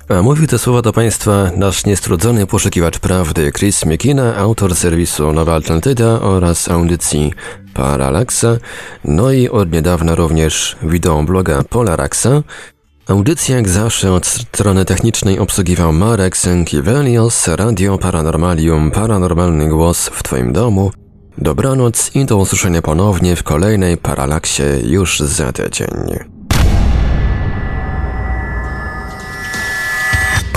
A mówi te słowa do Państwa nasz niestrudzony poszukiwacz prawdy Chris Mikina, autor serwisu Nowa Atlantyda oraz audycji Paralaxa, no i od niedawna również wideobloga Polaraxa. Audycję jak zawsze od strony technicznej obsługiwał Marek Sękiewelios, Radio Paranormalium, paranormalny głos w Twoim domu. Dobranoc i do usłyszenia ponownie w kolejnej Paralaksie już za tydzień.